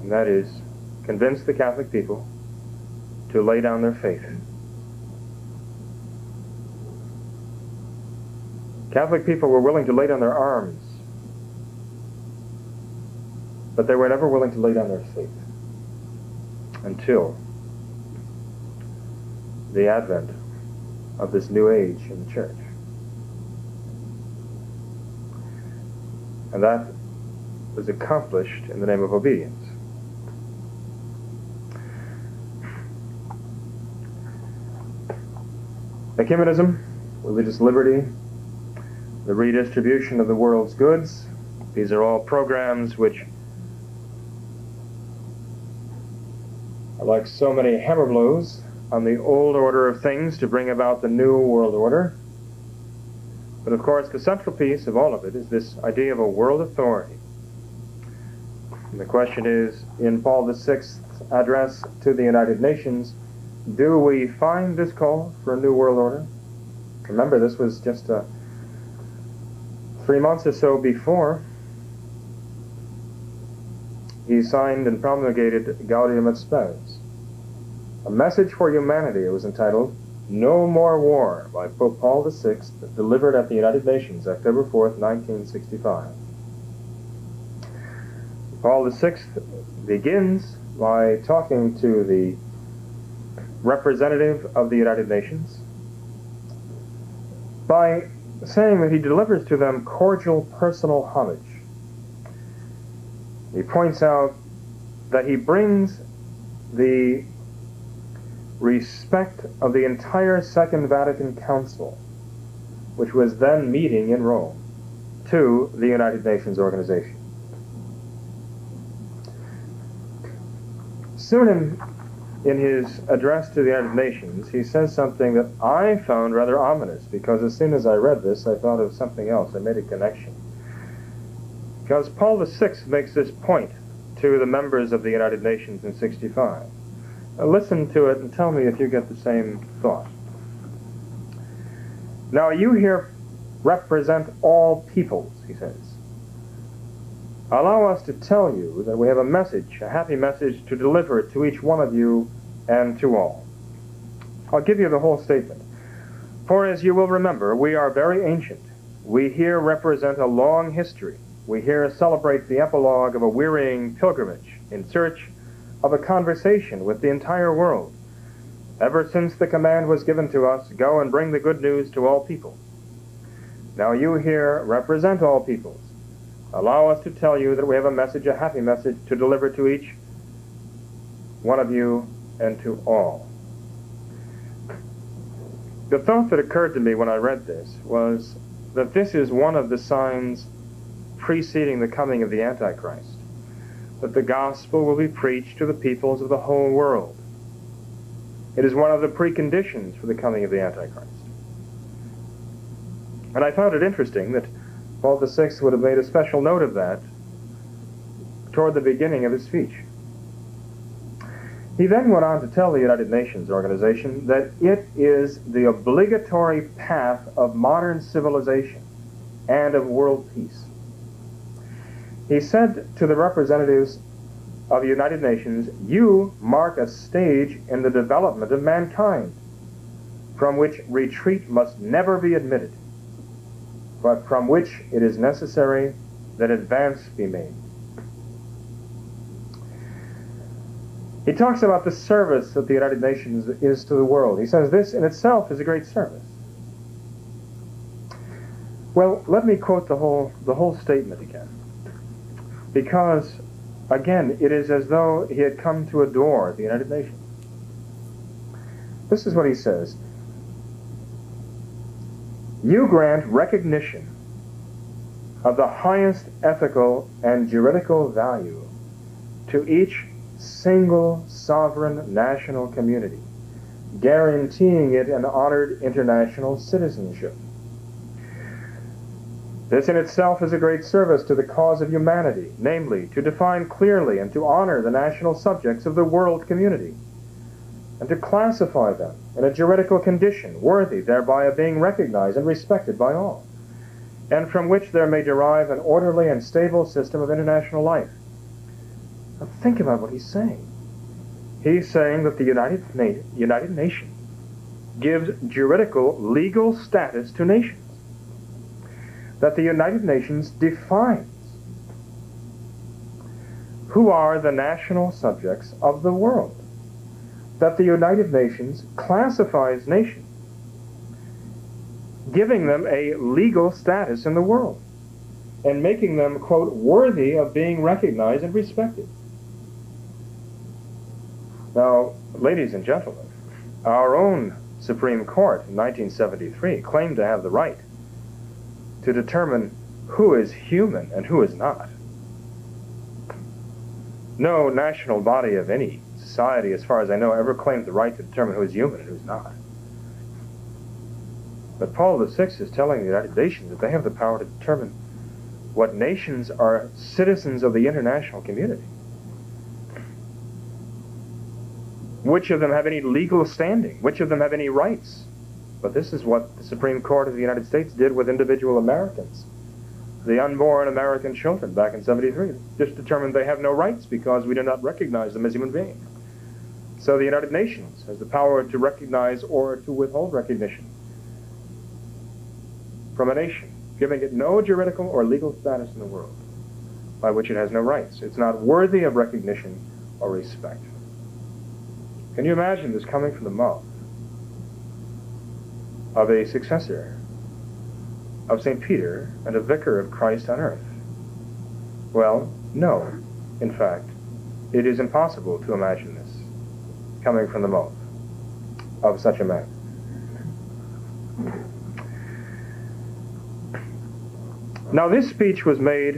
And that is convince the Catholic people to lay down their faith. Catholic people were willing to lay down their arms, but they were never willing to lay down their faith until the advent of this new age in the church. And that was accomplished in the name of obedience. Ecumenism, religious liberty, the redistribution of the world's goods, these are all programs which are like so many hammer blows on the old order of things to bring about the new world order. But of course, the central piece of all of it is this idea of a world authority. And the question is, in Paul VI's address to the United Nations, do we find this call for a new world order? Remember, this was just uh, three months or so before he signed and promulgated Gaudium et Spes. A Message for Humanity, it was entitled No More War by Pope Paul VI, delivered at the United Nations October 4th, 1965. Paul VI begins by talking to the representative of the United Nations by saying that he delivers to them cordial personal homage. He points out that he brings the respect of the entire Second Vatican Council, which was then meeting in Rome, to the United Nations organization. Soon in, in his address to the United Nations, he says something that I found rather ominous because as soon as I read this, I thought of something else. I made a connection. Because Paul VI makes this point to the members of the United Nations in 65. Now listen to it and tell me if you get the same thought. Now you here represent all peoples, he says. Allow us to tell you that we have a message, a happy message to deliver to each one of you and to all. I'll give you the whole statement. For as you will remember, we are very ancient. We here represent a long history we here celebrate the epilogue of a wearying pilgrimage in search of a conversation with the entire world. Ever since the command was given to us, go and bring the good news to all people. Now you here represent all peoples. Allow us to tell you that we have a message, a happy message, to deliver to each one of you and to all. The thought that occurred to me when I read this was that this is one of the signs preceding the coming of the Antichrist, that the gospel will be preached to the peoples of the whole world. It is one of the preconditions for the coming of the Antichrist. And I found it interesting that Paul VI would have made a special note of that toward the beginning of his speech. He then went on to tell the United Nations organization that it is the obligatory path of modern civilization and of world peace. He said to the representatives of the United Nations, You mark a stage in the development of mankind from which retreat must never be admitted, but from which it is necessary that advance be made. He talks about the service that the United Nations is to the world. He says this in itself is a great service. Well, let me quote the whole, the whole statement again. Because, again, it is as though he had come to adore the United Nations. This is what he says. You grant recognition of the highest ethical and juridical value to each single sovereign national community, guaranteeing it an honored international citizenship. This in itself is a great service to the cause of humanity, namely, to define clearly and to honor the national subjects of the world community, and to classify them in a juridical condition worthy thereby of being recognized and respected by all, and from which there may derive an orderly and stable system of international life. Now think about what he's saying. He's saying that the United, Na- United Nations gives juridical, legal status to nations that the United Nations defines who are the national subjects of the world. That the United Nations classifies nations, giving them a legal status in the world, and making them, quote, worthy of being recognized and respected. Now, ladies and gentlemen, our own Supreme Court in 1973 claimed to have the right to determine who is human and who is not. No national body of any society, as far as I know, ever claimed the right to determine who is human and who is not. But Paul VI is telling the United Nations that they have the power to determine what nations are citizens of the international community. Which of them have any legal standing? Which of them have any rights? But this is what the Supreme Court of the United States did with individual Americans. The unborn American children back in 73 just determined they have no rights because we do not recognize them as human beings. So the United Nations has the power to recognize or to withhold recognition from a nation, giving it no juridical or legal status in the world. by which it has no rights. It's not worthy of recognition or respect. Can you imagine this coming from the mouth of a successor of St. Peter and a vicar of Christ on earth? Well, no. In fact, it is impossible to imagine this coming from the mouth of such a man. Now, this speech was made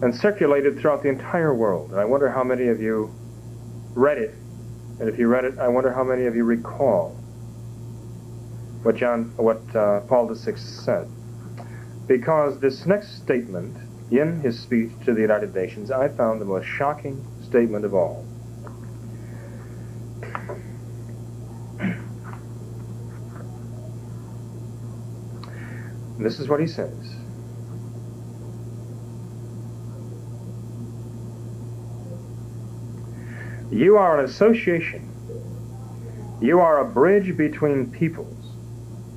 and circulated throughout the entire world, and I wonder how many of you read it. And if you read it, I wonder how many of you recall what John, what uh, Paul VI said, because this next statement in his speech to the United Nations, I found the most shocking statement of all. This is what he says. You are an association. You are a bridge between peoples.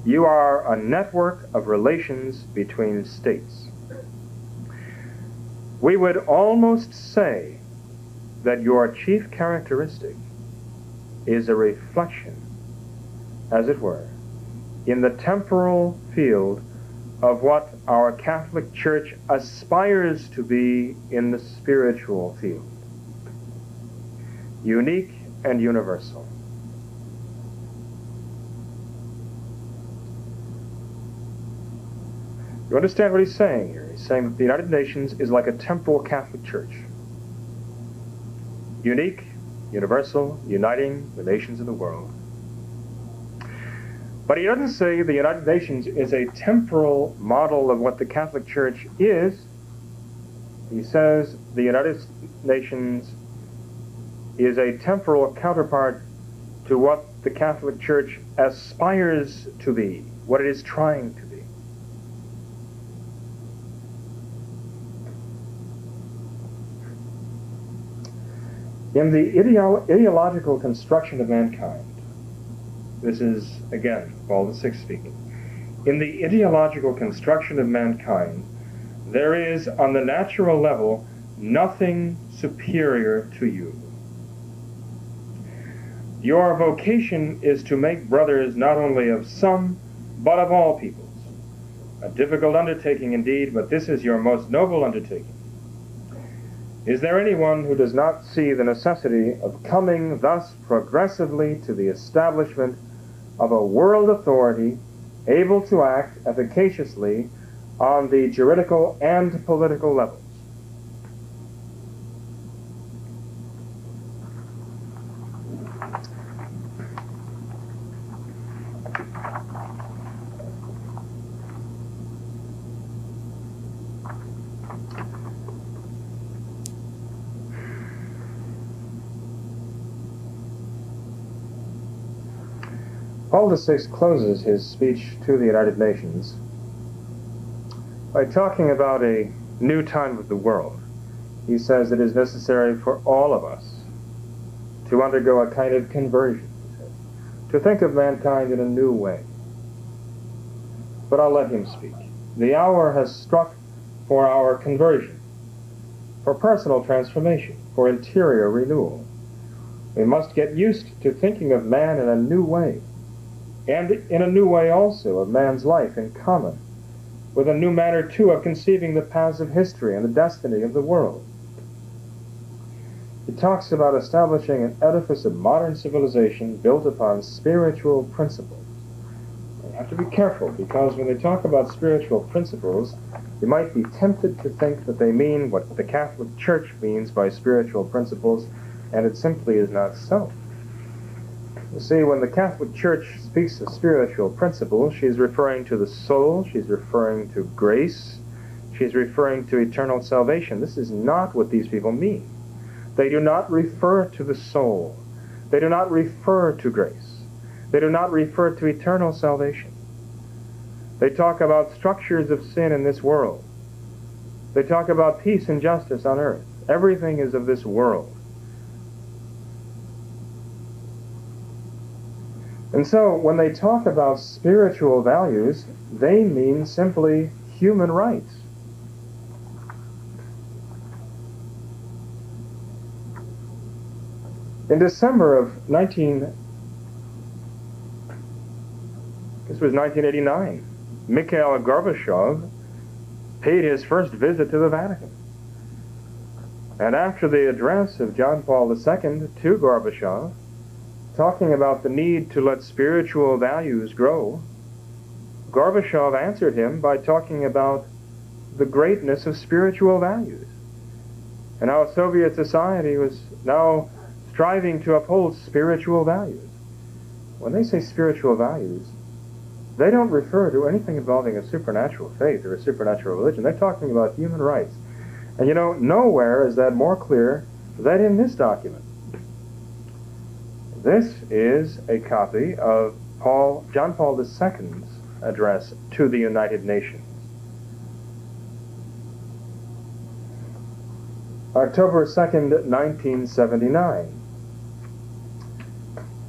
You are a network of relations between states. We would almost say that your chief characteristic is a reflection, as it were, in the temporal field of what our Catholic Church aspires to be in the spiritual field unique and universal. You understand what he's saying here? He's saying that the United Nations is like a temporal Catholic Church. Unique, universal, uniting the nations of the world. But he doesn't say the United Nations is a temporal model of what the Catholic Church is. He says the United Nations is a temporal counterpart to what the Catholic Church aspires to be, what it is trying to be. In the ideo ideological construction of mankind, this is, again, Paul VI speaking. In the ideological construction of mankind, there is, on the natural level, nothing superior to you. Your vocation is to make brothers not only of some, but of all peoples. A difficult undertaking indeed, but this is your most noble undertaking. Is there anyone who does not see the necessity of coming thus progressively to the establishment of a world authority able to act efficaciously on the juridical and political levels? Paul VI closes his speech to the United Nations by talking about a new time of the world. He says it is necessary for all of us to undergo a kind of conversion, to think of mankind in a new way. But I'll let him speak. The hour has struck for our conversion, for personal transformation, for interior renewal. We must get used to thinking of man in a new way and in a new way also of man's life in common, with a new manner too of conceiving the paths of history and the destiny of the world. He talks about establishing an edifice of modern civilization built upon spiritual principles. You have to be careful because when they talk about spiritual principles, you might be tempted to think that they mean what the Catholic Church means by spiritual principles, and it simply is not so. You see, when the Catholic Church speaks of spiritual principles, she's referring to the soul, she's referring to grace, she's referring to eternal salvation. This is not what these people mean. They do not refer to the soul. They do not refer to grace. They do not refer to eternal salvation. They talk about structures of sin in this world. They talk about peace and justice on earth. Everything is of this world. And so when they talk about spiritual values, they mean simply human rights. In December of 19, this was 1989, Mikhail Gorbachev paid his first visit to the Vatican. And after the address of John Paul II to Gorbachev, talking about the need to let spiritual values grow, Gorbachev answered him by talking about the greatness of spiritual values and how Soviet society was now striving to uphold spiritual values. When they say spiritual values, they don't refer to anything involving a supernatural faith or a supernatural religion. They're talking about human rights. And you know, nowhere is that more clear than in this document. This is a copy of Paul, John Paul II's address to the United Nations. October 2nd, 1979.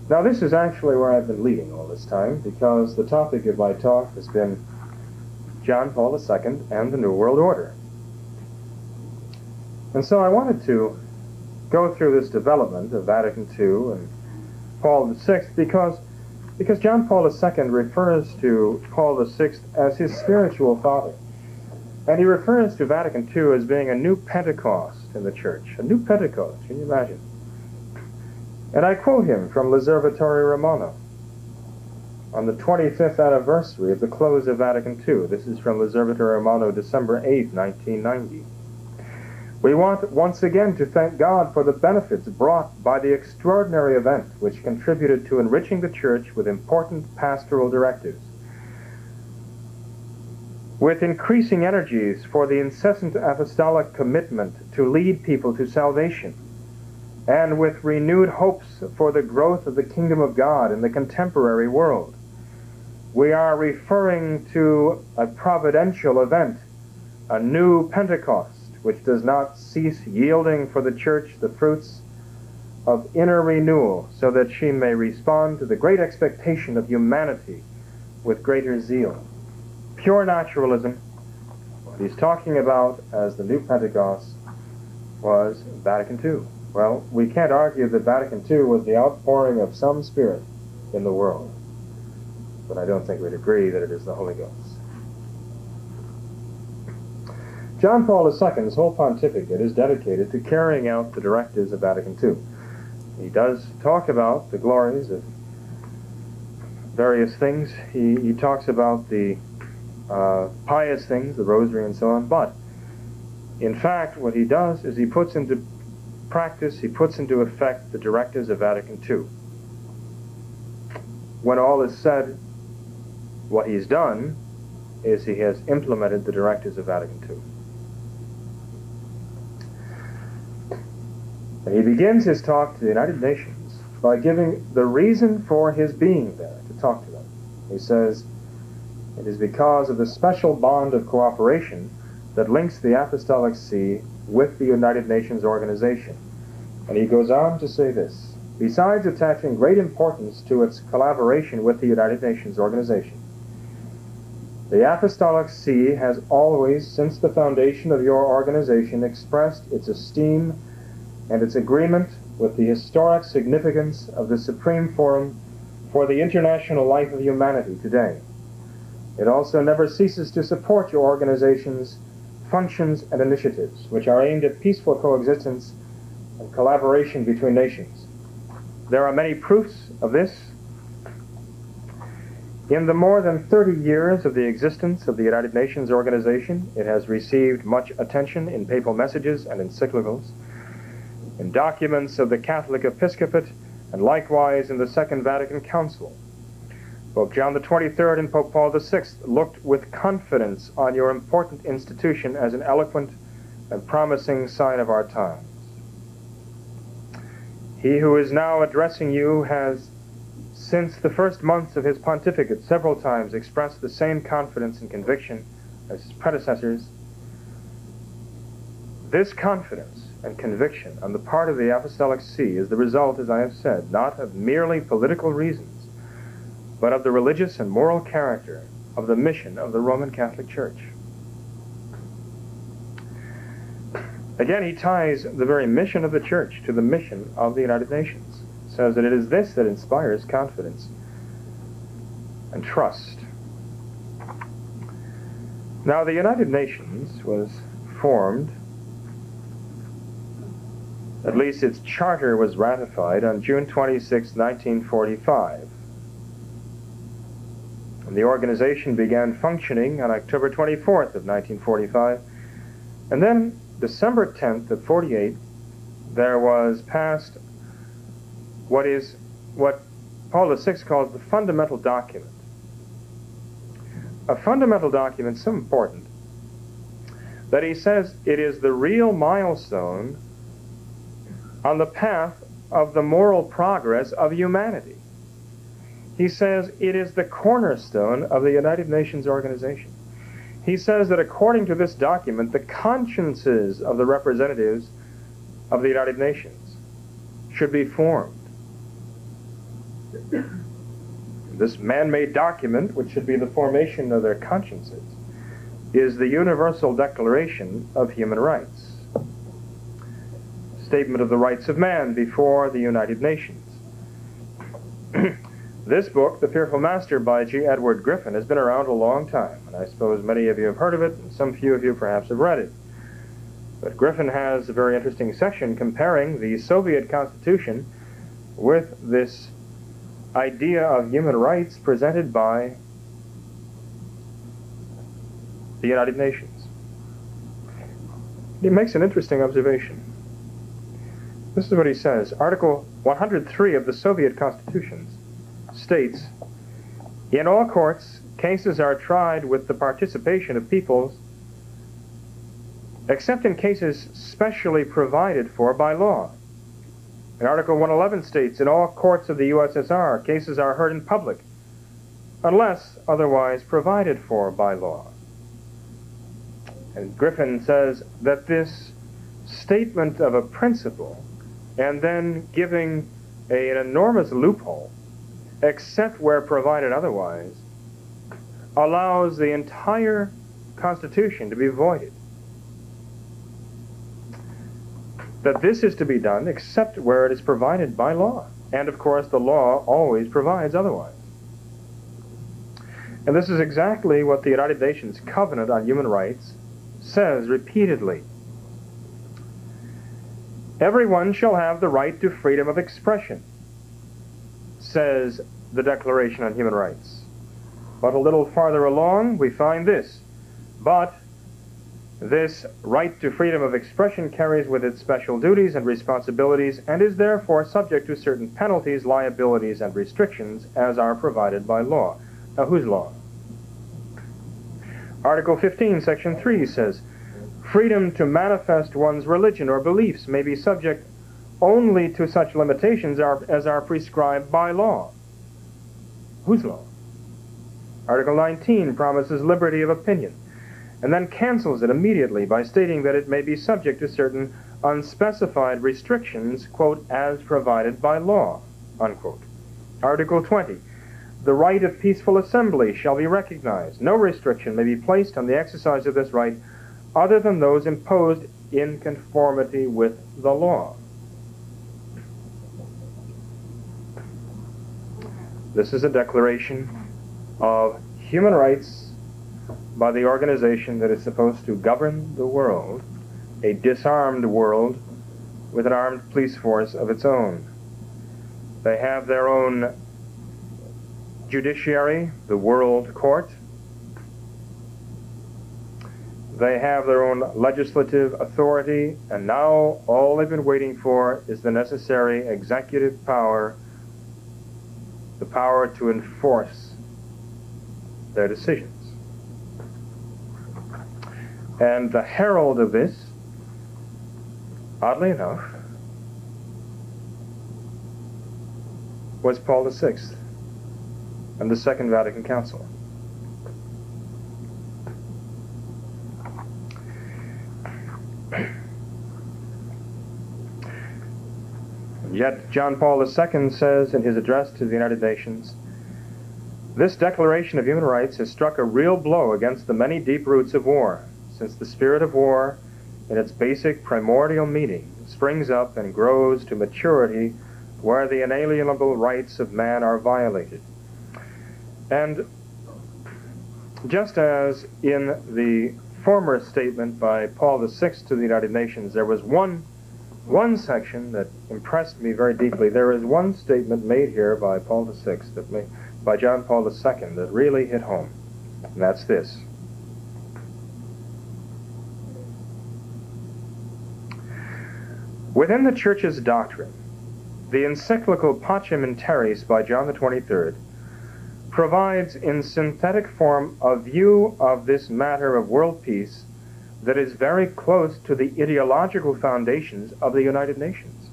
Now, this is actually where I've been leading all this time because the topic of my talk has been John Paul II and the New World Order. And so I wanted to go through this development of Vatican II and Paul VI because, because John Paul II refers to Paul VI as his spiritual father. And he refers to Vatican II as being a new Pentecost in the church. A new Pentecost, can you imagine? And I quote him from L'Osservatore Romano on the 25th anniversary of the close of Vatican II. This is from L'Osservatore Romano, December 8, 1990. We want once again to thank God for the benefits brought by the extraordinary event which contributed to enriching the Church with important pastoral directives. With increasing energies for the incessant apostolic commitment to lead people to salvation, and with renewed hopes for the growth of the kingdom of God in the contemporary world, we are referring to a providential event, a new Pentecost which does not cease yielding for the church the fruits of inner renewal, so that she may respond to the great expectation of humanity with greater zeal. Pure naturalism, what he's talking about as the new Pentecost, was Vatican II. Well, we can't argue that Vatican II was the outpouring of some spirit in the world, but I don't think we'd agree that it is the Holy Ghost. John Paul II's whole pontificate is dedicated to carrying out the directives of Vatican II. He does talk about the glories of various things. He, he talks about the uh, pious things, the rosary and so on, but in fact, what he does is he puts into practice, he puts into effect the directives of Vatican II. When all is said, what he's done is he has implemented the directives of Vatican II. And he begins his talk to the United Nations by giving the reason for his being there to talk to them. He says, It is because of the special bond of cooperation that links the Apostolic See with the United Nations organization. And he goes on to say this Besides attaching great importance to its collaboration with the United Nations organization, the Apostolic See has always, since the foundation of your organization, expressed its esteem and its agreement with the historic significance of the Supreme Forum for the international life of humanity today. It also never ceases to support your organization's functions and initiatives, which are aimed at peaceful coexistence and collaboration between nations. There are many proofs of this. In the more than 30 years of the existence of the United Nations organization, it has received much attention in papal messages and encyclicals in documents of the Catholic Episcopate, and likewise in the Second Vatican Council. Pope John 23rd and Pope Paul VI looked with confidence on your important institution as an eloquent and promising sign of our times. He who is now addressing you has, since the first months of his pontificate, several times expressed the same confidence and conviction as his predecessors. This confidence and conviction on the part of the Apostolic See is the result, as I have said, not of merely political reasons, but of the religious and moral character of the mission of the Roman Catholic Church. Again, he ties the very mission of the church to the mission of the United Nations. Says that it is this that inspires confidence and trust. Now, the United Nations was formed, at least its charter was ratified on June 26, 1945. And the organization began functioning on October 24th of 1945. And then December 10th of 48, there was passed what is what Paul VI calls the fundamental document. A fundamental document so important that he says it is the real milestone on the path of the moral progress of humanity. He says it is the cornerstone of the United Nations organization. He says that according to this document, the consciences of the representatives of the United Nations should be formed. This man made document, which should be the formation of their consciences, is the Universal Declaration of Human Rights, statement of the rights of man before the United Nations. This book, The Fearful Master by G. Edward Griffin, has been around a long time, and I suppose many of you have heard of it, and some few of you perhaps have read it. But Griffin has a very interesting section comparing the Soviet Constitution with this idea of human rights presented by the United Nations. He makes an interesting observation. This is what he says Article 103 of the Soviet Constitutions states, in all courts, cases are tried with the participation of peoples, except in cases specially provided for by law. And Article 111 states, in all courts of the USSR, cases are heard in public, unless otherwise provided for by law. And Griffin says that this statement of a principle and then giving a, an enormous loophole except where provided otherwise, allows the entire Constitution to be voided. That this is to be done except where it is provided by law. And of course, the law always provides otherwise. And this is exactly what the United Nations Covenant on Human Rights says repeatedly. Everyone shall have the right to freedom of expression says the Declaration on Human Rights. But a little farther along, we find this. But this right to freedom of expression carries with it special duties and responsibilities and is therefore subject to certain penalties, liabilities, and restrictions as are provided by law. Now, whose law? Article 15, Section 3 says, Freedom to manifest one's religion or beliefs may be subject only to such limitations as are prescribed by law. Whose law? Article 19 promises liberty of opinion, and then cancels it immediately by stating that it may be subject to certain unspecified restrictions, quote, as provided by law, unquote. Article 20. The right of peaceful assembly shall be recognized. No restriction may be placed on the exercise of this right other than those imposed in conformity with the law. This is a declaration of human rights by the organization that is supposed to govern the world, a disarmed world with an armed police force of its own. They have their own judiciary, the World Court. They have their own legislative authority, and now all they've been waiting for is the necessary executive power the power to enforce their decisions. And the herald of this, oddly enough, was Paul VI and the Second Vatican Council. Yet John Paul II says in his address to the United Nations, This Declaration of Human Rights has struck a real blow against the many deep roots of war, since the spirit of war in its basic primordial meaning, springs up and grows to maturity where the inalienable rights of man are violated. And just as in the former statement by Paul VI to the United Nations, there was one, one section that impressed me very deeply. There is one statement made here by Paul VI, that may, by John Paul II, that really hit home, and that's this. Within the Church's doctrine, the encyclical Pacem in Terris by John 23rd provides in synthetic form a view of this matter of world peace that is very close to the ideological foundations of the United Nations.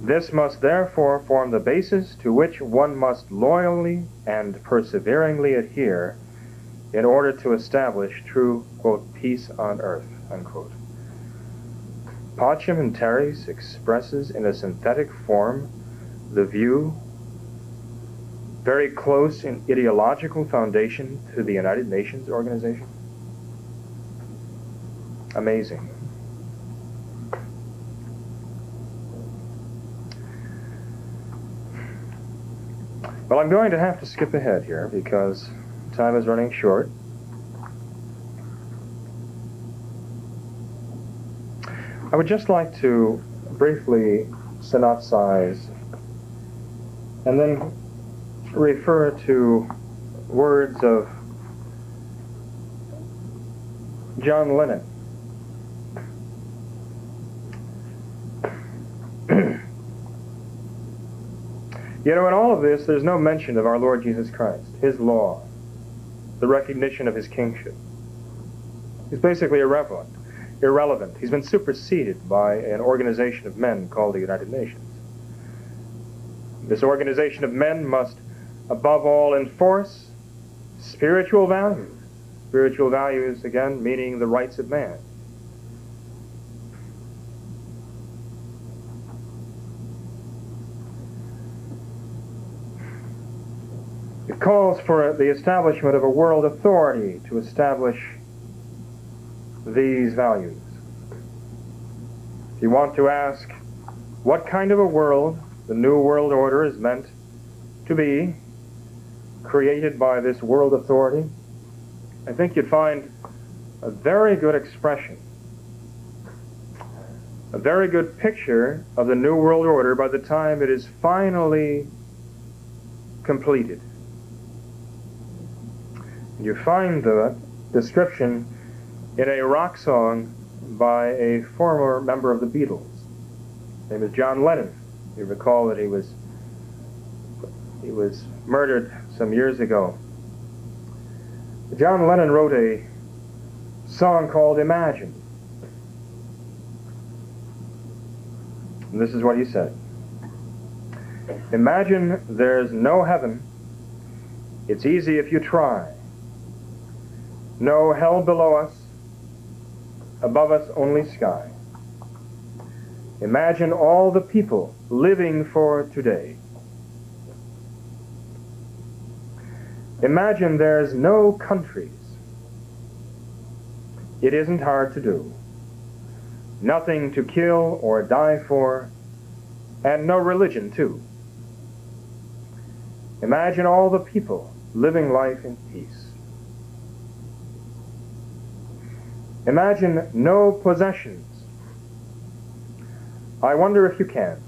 This must therefore form the basis to which one must loyally and perseveringly adhere in order to establish true, quote, peace on earth, unquote. Pacem in Terris expresses in a synthetic form the view very close in ideological foundation to the United Nations organization. Amazing. Well, I'm going to have to skip ahead here because time is running short. I would just like to briefly synopsize and then refer to words of John Lennon. You know, in all of this, there's no mention of our Lord Jesus Christ, His law, the recognition of His kingship. He's basically irrelevant irrelevant. He's been superseded by an organization of men called the United Nations. This organization of men must, above all, enforce spiritual values. Spiritual values, again, meaning the rights of man. It calls for the establishment of a world authority to establish these values. If you want to ask what kind of a world the New World Order is meant to be, created by this world authority, I think you'd find a very good expression, a very good picture of the New World Order by the time it is finally completed. You find the description in a rock song by a former member of the Beatles. His name is John Lennon. You recall that he was he was murdered some years ago. John Lennon wrote a song called Imagine. And this is what he said. Imagine there's no heaven. It's easy if you try. No hell below us above us only sky. Imagine all the people living for today. Imagine there's no countries. It isn't hard to do. Nothing to kill or die for, and no religion, too. Imagine all the people living life in peace. Imagine no possessions. I wonder if you can.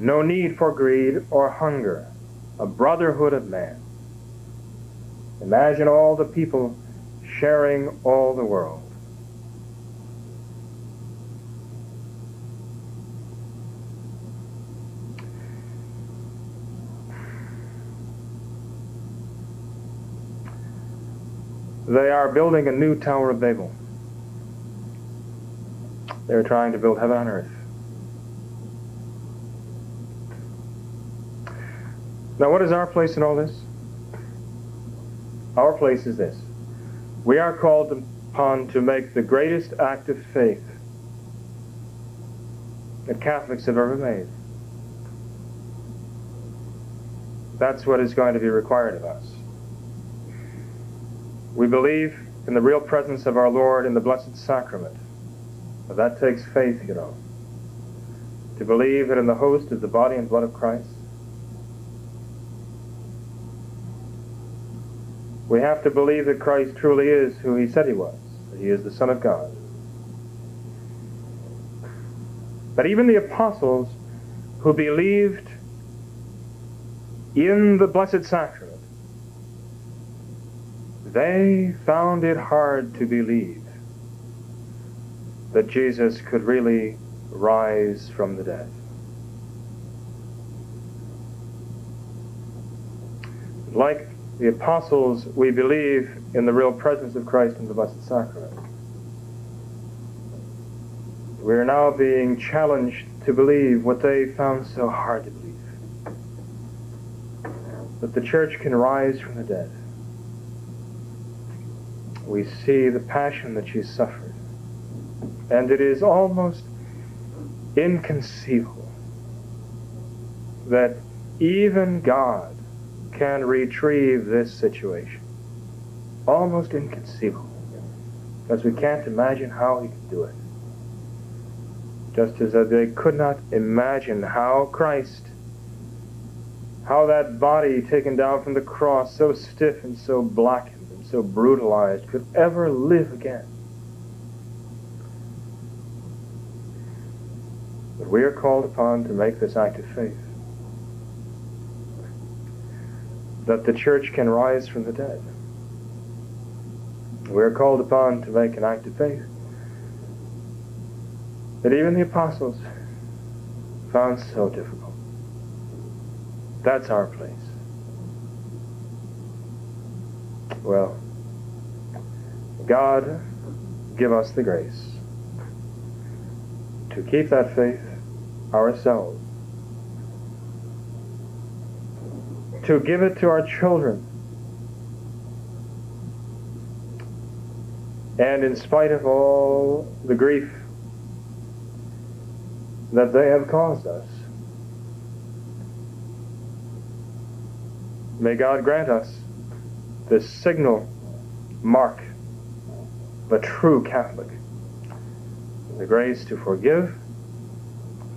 No need for greed or hunger, a brotherhood of man. Imagine all the people sharing all the world. They are building a new Tower of Babel. They're trying to build heaven on earth. Now, what is our place in all this? Our place is this. We are called upon to make the greatest act of faith that Catholics have ever made. That's what is going to be required of us. We believe in the real presence of our Lord in the Blessed Sacrament. But that takes faith, you know. To believe that in the host is the body and blood of Christ. We have to believe that Christ truly is who he said he was, that he is the Son of God. But even the apostles who believed in the Blessed Sacrament, they found it hard to believe that Jesus could really rise from the dead. Like the apostles, we believe in the real presence of Christ in the Blessed Sacrament. We are now being challenged to believe what they found so hard to believe that the church can rise from the dead. We see the passion that she suffered, and it is almost inconceivable that even God can retrieve this situation. Almost inconceivable. Because we can't imagine how he could do it. Just as they could not imagine how Christ, how that body taken down from the cross, so stiff and so and so brutalized, could ever live again. But we are called upon to make this act of faith. That the church can rise from the dead. We are called upon to make an act of faith that even the apostles found so difficult. That's our place. Well, God give us the grace to keep that faith ourselves, to give it to our children, and in spite of all the grief that they have caused us. May God grant us this signal mark of a true Catholic the grace to forgive,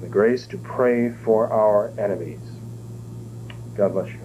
the grace to pray for our enemies. God bless you.